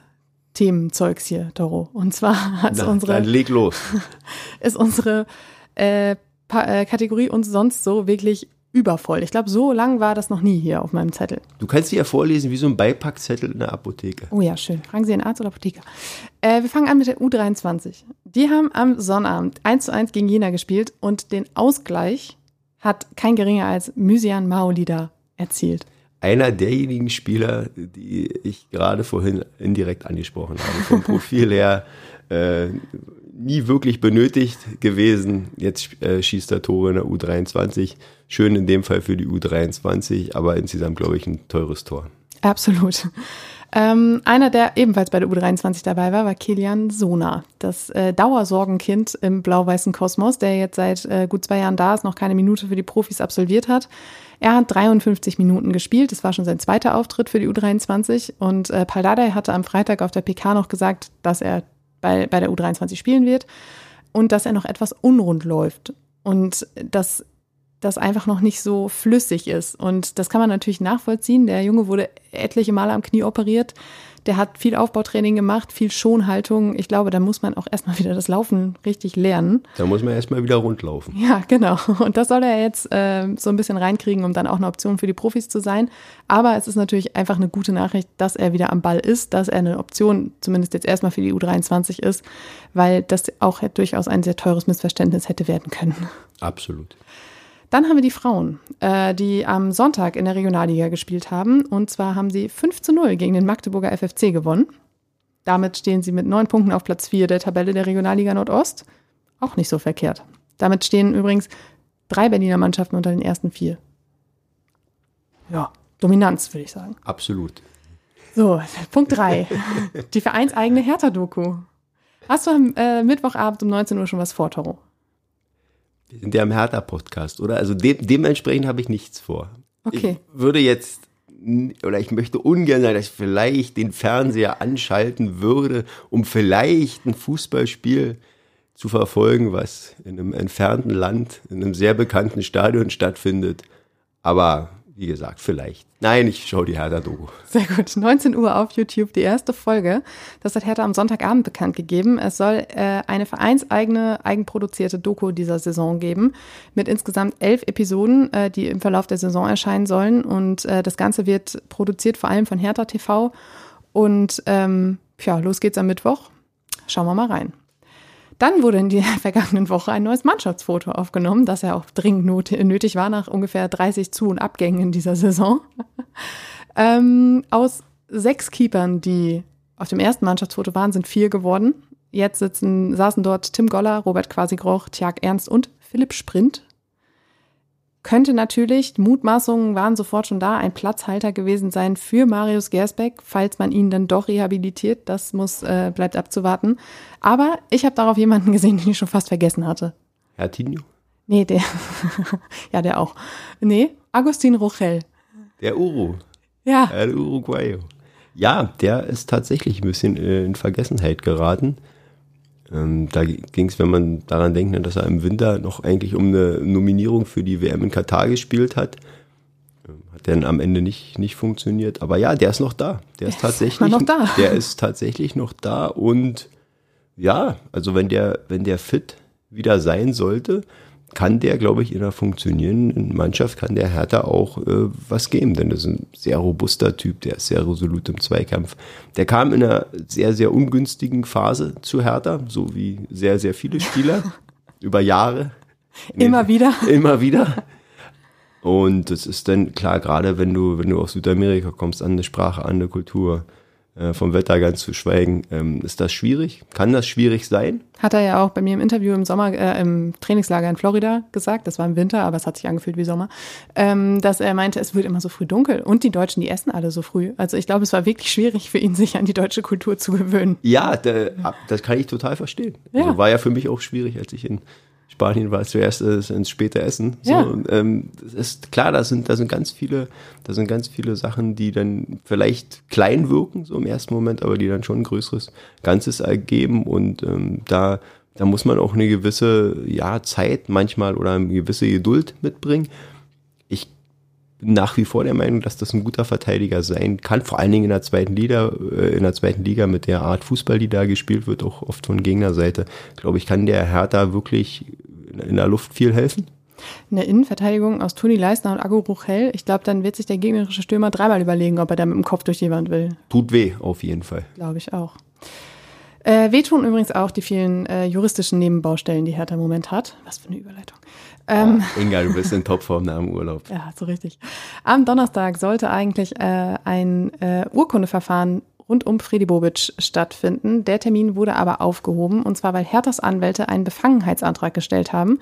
Themenzeugs hier, Doro. Und zwar hat unsere. Dann leg los. ist unsere äh, äh, Kategorie uns sonst so wirklich übervoll. Ich glaube, so lang war das noch nie hier auf meinem Zettel. Du kannst sie ja vorlesen wie so ein Beipackzettel in der Apotheke. Oh ja, schön. Fragen Sie einen Arzt oder Apotheker. Äh, wir fangen an mit der U23. Die haben am Sonnabend 1 zu 1 gegen Jena gespielt und den Ausgleich hat kein geringer als Mysian Maolida erzielt. Einer derjenigen Spieler, die ich gerade vorhin indirekt angesprochen habe. Vom Profil her äh, nie wirklich benötigt gewesen. Jetzt äh, schießt er Tore in der U23. Schön in dem Fall für die U23, aber insgesamt, glaube ich, ein teures Tor. Absolut. Ähm, einer, der ebenfalls bei der U23 dabei war, war Kilian Sona, das äh, Dauersorgenkind im blau-weißen Kosmos, der jetzt seit äh, gut zwei Jahren da ist, noch keine Minute für die Profis absolviert hat. Er hat 53 Minuten gespielt, das war schon sein zweiter Auftritt für die U23 und äh, Paldadei hatte am Freitag auf der PK noch gesagt, dass er bei, bei der U23 spielen wird und dass er noch etwas unrund läuft und dass das einfach noch nicht so flüssig ist. Und das kann man natürlich nachvollziehen. Der Junge wurde etliche Male am Knie operiert. Der hat viel Aufbautraining gemacht, viel Schonhaltung. Ich glaube, da muss man auch erstmal wieder das Laufen richtig lernen. Da muss man erstmal wieder rundlaufen. Ja, genau. Und das soll er jetzt äh, so ein bisschen reinkriegen, um dann auch eine Option für die Profis zu sein. Aber es ist natürlich einfach eine gute Nachricht, dass er wieder am Ball ist, dass er eine Option zumindest jetzt erstmal für die U23 ist, weil das auch durchaus ein sehr teures Missverständnis hätte werden können. Absolut. Dann haben wir die Frauen, äh, die am Sonntag in der Regionalliga gespielt haben. Und zwar haben sie 5 zu 0 gegen den Magdeburger FFC gewonnen. Damit stehen sie mit neun Punkten auf Platz 4 der Tabelle der Regionalliga Nordost. Auch nicht so verkehrt. Damit stehen übrigens drei Berliner Mannschaften unter den ersten vier. Ja, Dominanz, würde ich sagen. Absolut. So, Punkt 3. die vereinseigene Hertha-Doku. Hast du am äh, Mittwochabend um 19 Uhr schon was vor, Toro? Wir sind ja im Hertha-Podcast, oder? Also de dementsprechend habe ich nichts vor. Okay. Ich würde jetzt, oder ich möchte ungern sagen, dass ich vielleicht den Fernseher anschalten würde, um vielleicht ein Fußballspiel zu verfolgen, was in einem entfernten Land, in einem sehr bekannten Stadion stattfindet. Aber wie gesagt, vielleicht. Nein, ich schaue die Hertha-Doku. Sehr gut. 19 Uhr auf YouTube, die erste Folge. Das hat Hertha am Sonntagabend bekannt gegeben. Es soll äh, eine vereinseigene, eigenproduzierte Doku dieser Saison geben, mit insgesamt elf Episoden, äh, die im Verlauf der Saison erscheinen sollen. Und äh, das Ganze wird produziert vor allem von Hertha TV. Und ähm, ja, los geht's am Mittwoch. Schauen wir mal rein. Dann wurde in der vergangenen Woche ein neues Mannschaftsfoto aufgenommen, das ja auch dringend nötig war nach ungefähr 30 Zu- und Abgängen in dieser Saison. ähm, aus sechs Keepern, die auf dem ersten Mannschaftsfoto waren, sind vier geworden. Jetzt sitzen, saßen dort Tim Goller, Robert Quasigroch, Tjag Ernst und Philipp Sprint könnte natürlich, Mutmaßungen waren sofort schon da, ein Platzhalter gewesen sein für Marius Gersbeck, falls man ihn dann doch rehabilitiert. Das muss, äh, bleibt abzuwarten. Aber ich habe darauf jemanden gesehen, den ich schon fast vergessen hatte. Herr Tinho? Nee, der. ja, der auch. Nee, Agustin Rochel. Der Uru. Ja. Der Uruguayo. Ja, der ist tatsächlich ein bisschen äh, in Vergessenheit geraten. Ähm, da ging es, wenn man daran denkt, ne, dass er im Winter noch eigentlich um eine Nominierung für die WM in Katar gespielt hat. Ähm, hat dann am Ende nicht, nicht funktioniert. Aber ja, der ist noch da. Der ist tatsächlich noch da. Der ist tatsächlich noch da. Und ja, also wenn der, wenn der fit wieder sein sollte, kann der, glaube ich, in einer funktionierenden Mannschaft, kann der Hertha auch äh, was geben, denn das ist ein sehr robuster Typ, der ist sehr resolut im Zweikampf. Der kam in einer sehr, sehr ungünstigen Phase zu Hertha, so wie sehr, sehr viele Spieler über Jahre. Immer wieder. Immer wieder. Und das ist dann klar, gerade wenn du, wenn du aus Südamerika kommst, an eine Sprache, an eine Kultur, vom Wetter ganz zu schweigen. Ähm, ist das schwierig? Kann das schwierig sein? Hat er ja auch bei mir im Interview im Sommer, äh, im Trainingslager in Florida gesagt, das war im Winter, aber es hat sich angefühlt wie Sommer, ähm, dass er meinte, es wird immer so früh dunkel und die Deutschen, die essen alle so früh. Also ich glaube, es war wirklich schwierig für ihn, sich an die deutsche Kultur zu gewöhnen. Ja, da, das kann ich total verstehen. Ja. Also war ja für mich auch schwierig, als ich in Spanien war zuerst äh, ins späte Essen. So, Ja. und, ähm, das ist klar, da sind, da sind ganz viele, da sind ganz viele Sachen, die dann vielleicht klein wirken, so im ersten Moment, aber die dann schon ein größeres Ganzes ergeben. Und ähm, da, da muss man auch eine gewisse ja, Zeit manchmal oder eine gewisse Geduld mitbringen. Ich nach wie vor der Meinung, dass das ein guter Verteidiger sein kann, vor allen Dingen in der zweiten Liga, äh, in der zweiten Liga mit der Art Fußball, die da gespielt wird, auch oft von Gegnerseite. Glaube ich, kann der Hertha wirklich in- in der Luft viel helfen. In der Innenverteidigung aus Toni Leisner und Agu Ruchel, ich glaube, dann wird sich der gegnerische Stürmer dreimal überlegen, ob er da mit dem Kopf durch die Wand will. Tut weh, auf jeden Fall. Glaube ich auch. Äh, wehtun übrigens auch die vielen äh, juristischen Nebenbaustellen, die Hertha im Moment hat. Was für eine Überleitung. Ähm, Oh, Inga, du bist in Topform nach dem Urlaub. Ja, so richtig. Am Donnerstag sollte eigentlich äh, ein äh, Urkundeverfahren rund um Fredi Bobic stattfinden. Der Termin wurde aber aufgehoben und zwar, weil Herthas Anwälte einen Befangenheitsantrag gestellt haben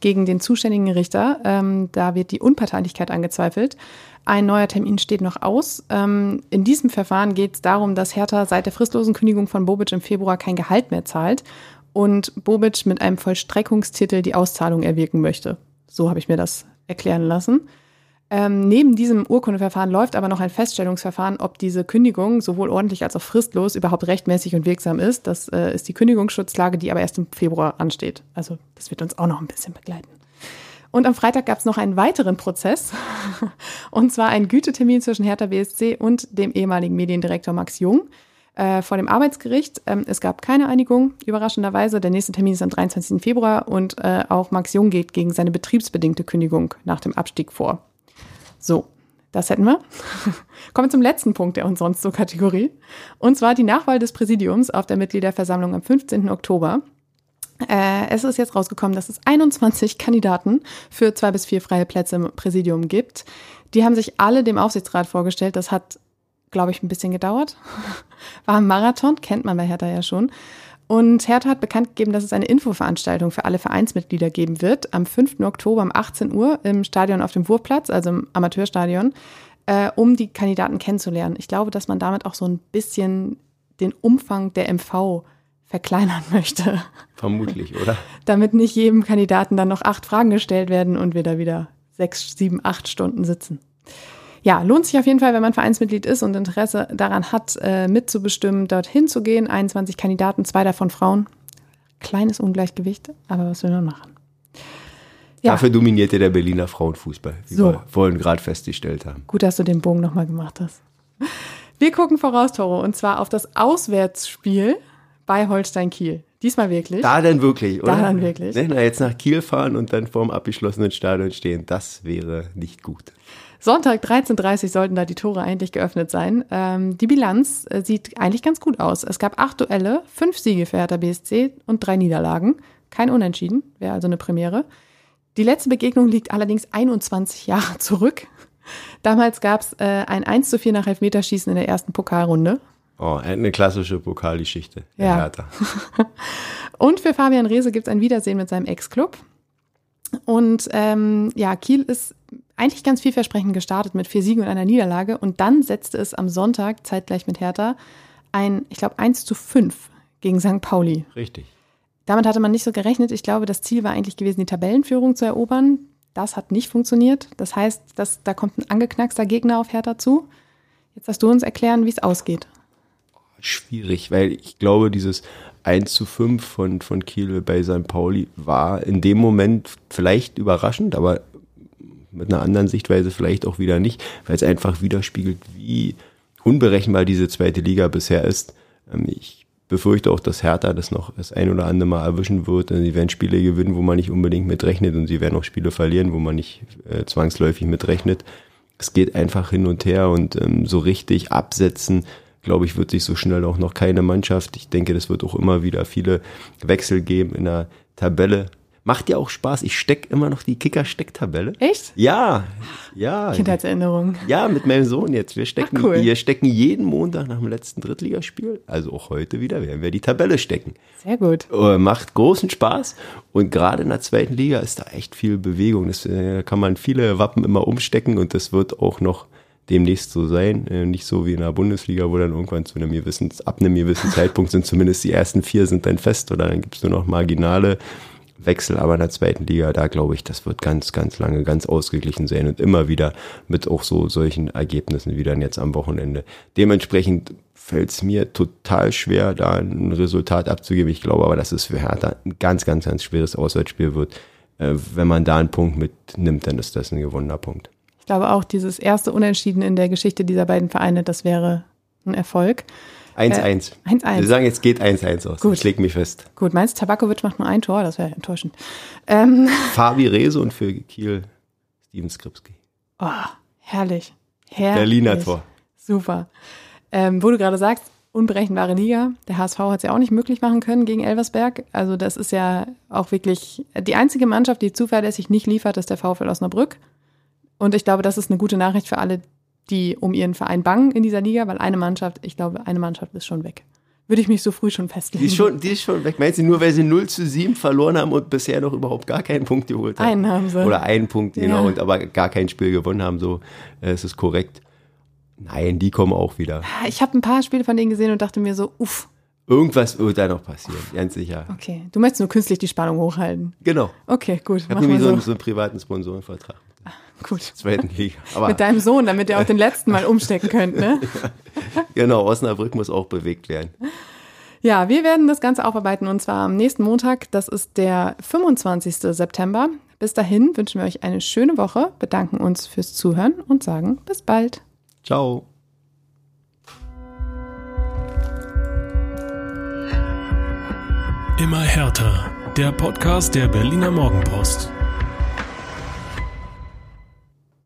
gegen den zuständigen Richter. Ähm, da wird die Unparteilichkeit angezweifelt. Ein neuer Termin steht noch aus. Ähm, in diesem Verfahren geht es darum, dass Hertha seit der fristlosen Kündigung von Bobic im Februar kein Gehalt mehr zahlt und Bobic mit einem Vollstreckungstitel die Auszahlung erwirken möchte. So habe ich mir das erklären lassen. Ähm, neben diesem Urkundeverfahren läuft aber noch ein Feststellungsverfahren, ob diese Kündigung sowohl ordentlich als auch fristlos überhaupt rechtmäßig und wirksam ist. Das äh, ist die Kündigungsschutzlage, die aber erst im Februar ansteht. Also das wird uns auch noch ein bisschen begleiten. Und am Freitag gab es noch einen weiteren Prozess, und zwar einen Gütetermin zwischen Hertha BSC und dem ehemaligen Mediendirektor Max Jung äh, vor dem Arbeitsgericht. Ähm, es gab keine Einigung, überraschenderweise. Der nächste Termin ist am 23. Februar und äh, auch Max Jung geht gegen seine betriebsbedingte Kündigung nach dem Abstieg vor. So, das hätten wir. Kommen wir zum letzten Punkt der und sonst so Kategorie. Und zwar die Nachwahl des Präsidiums auf der Mitgliederversammlung am 15. Oktober. Äh, es ist jetzt rausgekommen, dass es 21 Kandidaten für zwei bis vier freie Plätze im Präsidium gibt. Die haben sich alle dem Aufsichtsrat vorgestellt. Das hat, glaube ich, ein bisschen gedauert. War ein Marathon, kennt man bei Hertha ja schon. Und Hertha hat bekannt gegeben, dass es eine Infoveranstaltung für alle Vereinsmitglieder geben wird am 5. Oktober um 18 Uhr im Stadion auf dem Wurfplatz, also im Amateurstadion, äh, um die Kandidaten kennenzulernen. Ich glaube, dass man damit auch so ein bisschen den Umfang der MV verkleinern möchte. Vermutlich, oder? Damit nicht jedem Kandidaten dann noch acht Fragen gestellt werden und wir da wieder sechs, sieben, acht Stunden sitzen. Ja, lohnt sich auf jeden Fall, wenn man Vereinsmitglied ist und Interesse daran hat, äh, mitzubestimmen, dorthin zu gehen. 21 Kandidaten, zwei davon Frauen. Kleines Ungleichgewicht, aber was will man machen? Ja. Dafür dominierte der Berliner Frauenfußball, wie So. wir vorhin gerade festgestellt haben. Gut, dass du den Bogen nochmal gemacht hast. Wir gucken voraus, Toro, und zwar auf das Auswärtsspiel bei Holstein Kiel. Diesmal wirklich. Da denn wirklich, oder? Da dann wirklich. Ne, na, jetzt nach Kiel fahren und dann vorm abgeschlossenen Stadion stehen, das wäre nicht gut. Sonntag 13.30 Uhr sollten da die Tore eigentlich geöffnet sein. Ähm, die Bilanz äh, sieht eigentlich ganz gut aus. Es gab acht Duelle, fünf Siege für Hertha BSC und drei Niederlagen. Kein Unentschieden, wäre also eine Premiere. Die letzte Begegnung liegt allerdings 21 Jahre zurück. Damals gab es äh, ein 1 zu 4 nach Elfmeterschießen in der ersten Pokalrunde. Oh, eine klassische Pokalgeschichte Ja. Hertha. Und für Fabian Reese gibt es ein Wiedersehen mit seinem Ex-Club. Und ähm, ja, Kiel ist eigentlich ganz vielversprechend gestartet mit vier Siegen und einer Niederlage. Und dann setzte es am Sonntag, zeitgleich mit Hertha, ein, ich glaube, 1 zu 5 gegen St. Pauli. Richtig. Damit hatte man nicht so gerechnet. Ich glaube, das Ziel war eigentlich gewesen, die Tabellenführung zu erobern. Das hat nicht funktioniert. Das heißt, dass, da kommt ein angeknackster Gegner auf Hertha zu. Jetzt darfst du uns erklären, wie es ausgeht. Schwierig, weil ich glaube, dieses 1 zu 5 von, von Kiel bei St. Pauli war in dem Moment vielleicht überraschend, aber mit einer anderen Sichtweise vielleicht auch wieder nicht, weil es einfach widerspiegelt, wie unberechenbar diese zweite Liga bisher ist. Ähm, Ich befürchte auch, dass Hertha das noch das ein oder andere Mal erwischen wird. Also Sie werden Spiele gewinnen, wo man nicht unbedingt mitrechnet und sie werden auch Spiele verlieren, wo man nicht äh, zwangsläufig mitrechnet. Es geht einfach hin und her und ähm, so richtig absetzen, glaube ich, wird sich so schnell auch noch keine Mannschaft. Ich denke, das wird auch immer wieder viele Wechsel geben in der Tabelle. Macht ja auch Spaß. Ich steck immer noch die Kicker-Stecktabelle. Echt? Ja, ja. Kindheitserinnerung. Ja, mit meinem Sohn jetzt. Wir stecken, Ach, cool. wir stecken jeden Montag nach dem letzten Drittligaspiel, also auch heute wieder, werden wir die Tabelle stecken. Sehr gut. Äh, Macht großen Spaß und gerade in der zweiten Liga ist da echt viel Bewegung. Das äh, kann man viele Wappen immer umstecken und das wird auch noch demnächst so sein. Äh, Nicht so wie in der Bundesliga, wo dann irgendwann zu einem gewissen, ab einem gewissen Zeitpunkt sind zumindest die ersten vier sind dann fest oder dann gibt es nur noch marginale Wechsel, aber in der zweiten Liga, da glaube ich, das wird ganz, ganz lange ganz ausgeglichen sein und immer wieder mit auch so solchen Ergebnissen wie dann jetzt am Wochenende. Dementsprechend fällt es mir total schwer, da ein Resultat abzugeben. Ich glaube aber, dass es für Hertha ein ganz, ganz, ganz schweres Auswärtsspiel wird. Äh, Wenn man da einen Punkt mitnimmt, dann ist das ein gewonnener Punkt. Ich glaube auch, dieses erste Unentschieden in der Geschichte dieser beiden Vereine, das wäre ein Erfolg. 1-1. Äh, 1-1. Wir sagen, jetzt geht 1-1 aus. Gut. Ich leg mich fest. Gut, meinst du, Tabakovic macht nur ein Tor? Das wäre enttäuschend. Ähm, Fabi Rehse und für Kiel Steven Skripski. oh, herrlich. herrlich. Berliner Tor. Super. Ähm, wo du gerade sagst, unberechenbare Liga. Der HSV hat es ja auch nicht möglich machen können gegen Elversberg. Also das ist ja auch wirklich die einzige Mannschaft, die zuverlässig nicht liefert, ist der VfL Osnabrück. Und ich glaube, das ist eine gute Nachricht für alle, die um ihren Verein bangen in dieser Liga, weil eine Mannschaft, ich glaube, eine Mannschaft ist schon weg. Würde ich mich so früh schon festlegen. Die ist schon, die ist schon weg. Meinst du, nur weil sie 0 zu 7 verloren haben und bisher noch überhaupt gar keinen Punkt geholt haben? Einen haben sie. Oder einen Punkt, genau, Ja. und aber gar kein Spiel gewonnen haben, so äh, ist es korrekt. Nein, die kommen auch wieder. Ich habe ein paar Spiele von denen gesehen und dachte mir so, uff, Irgendwas wird da noch passieren, ganz sicher. okay. Du möchtest nur künstlich die Spannung hochhalten. Genau. Okay, gut. Ich habe nämlich so, so einen privaten Sponsorenvertrag. Gut. Zweiten Liga. Aber Mit deinem Sohn, damit ihr auch den letzten mal umstecken könnt, ne? genau, Osnabrück muss auch bewegt werden. Ja, wir werden das Ganze aufarbeiten und zwar am nächsten Montag. Das ist der 25. September. Bis dahin wünschen wir euch eine schöne Woche, bedanken uns fürs Zuhören und sagen bis bald. Ciao. Immer härter. Der Podcast der Berliner Morgenpost.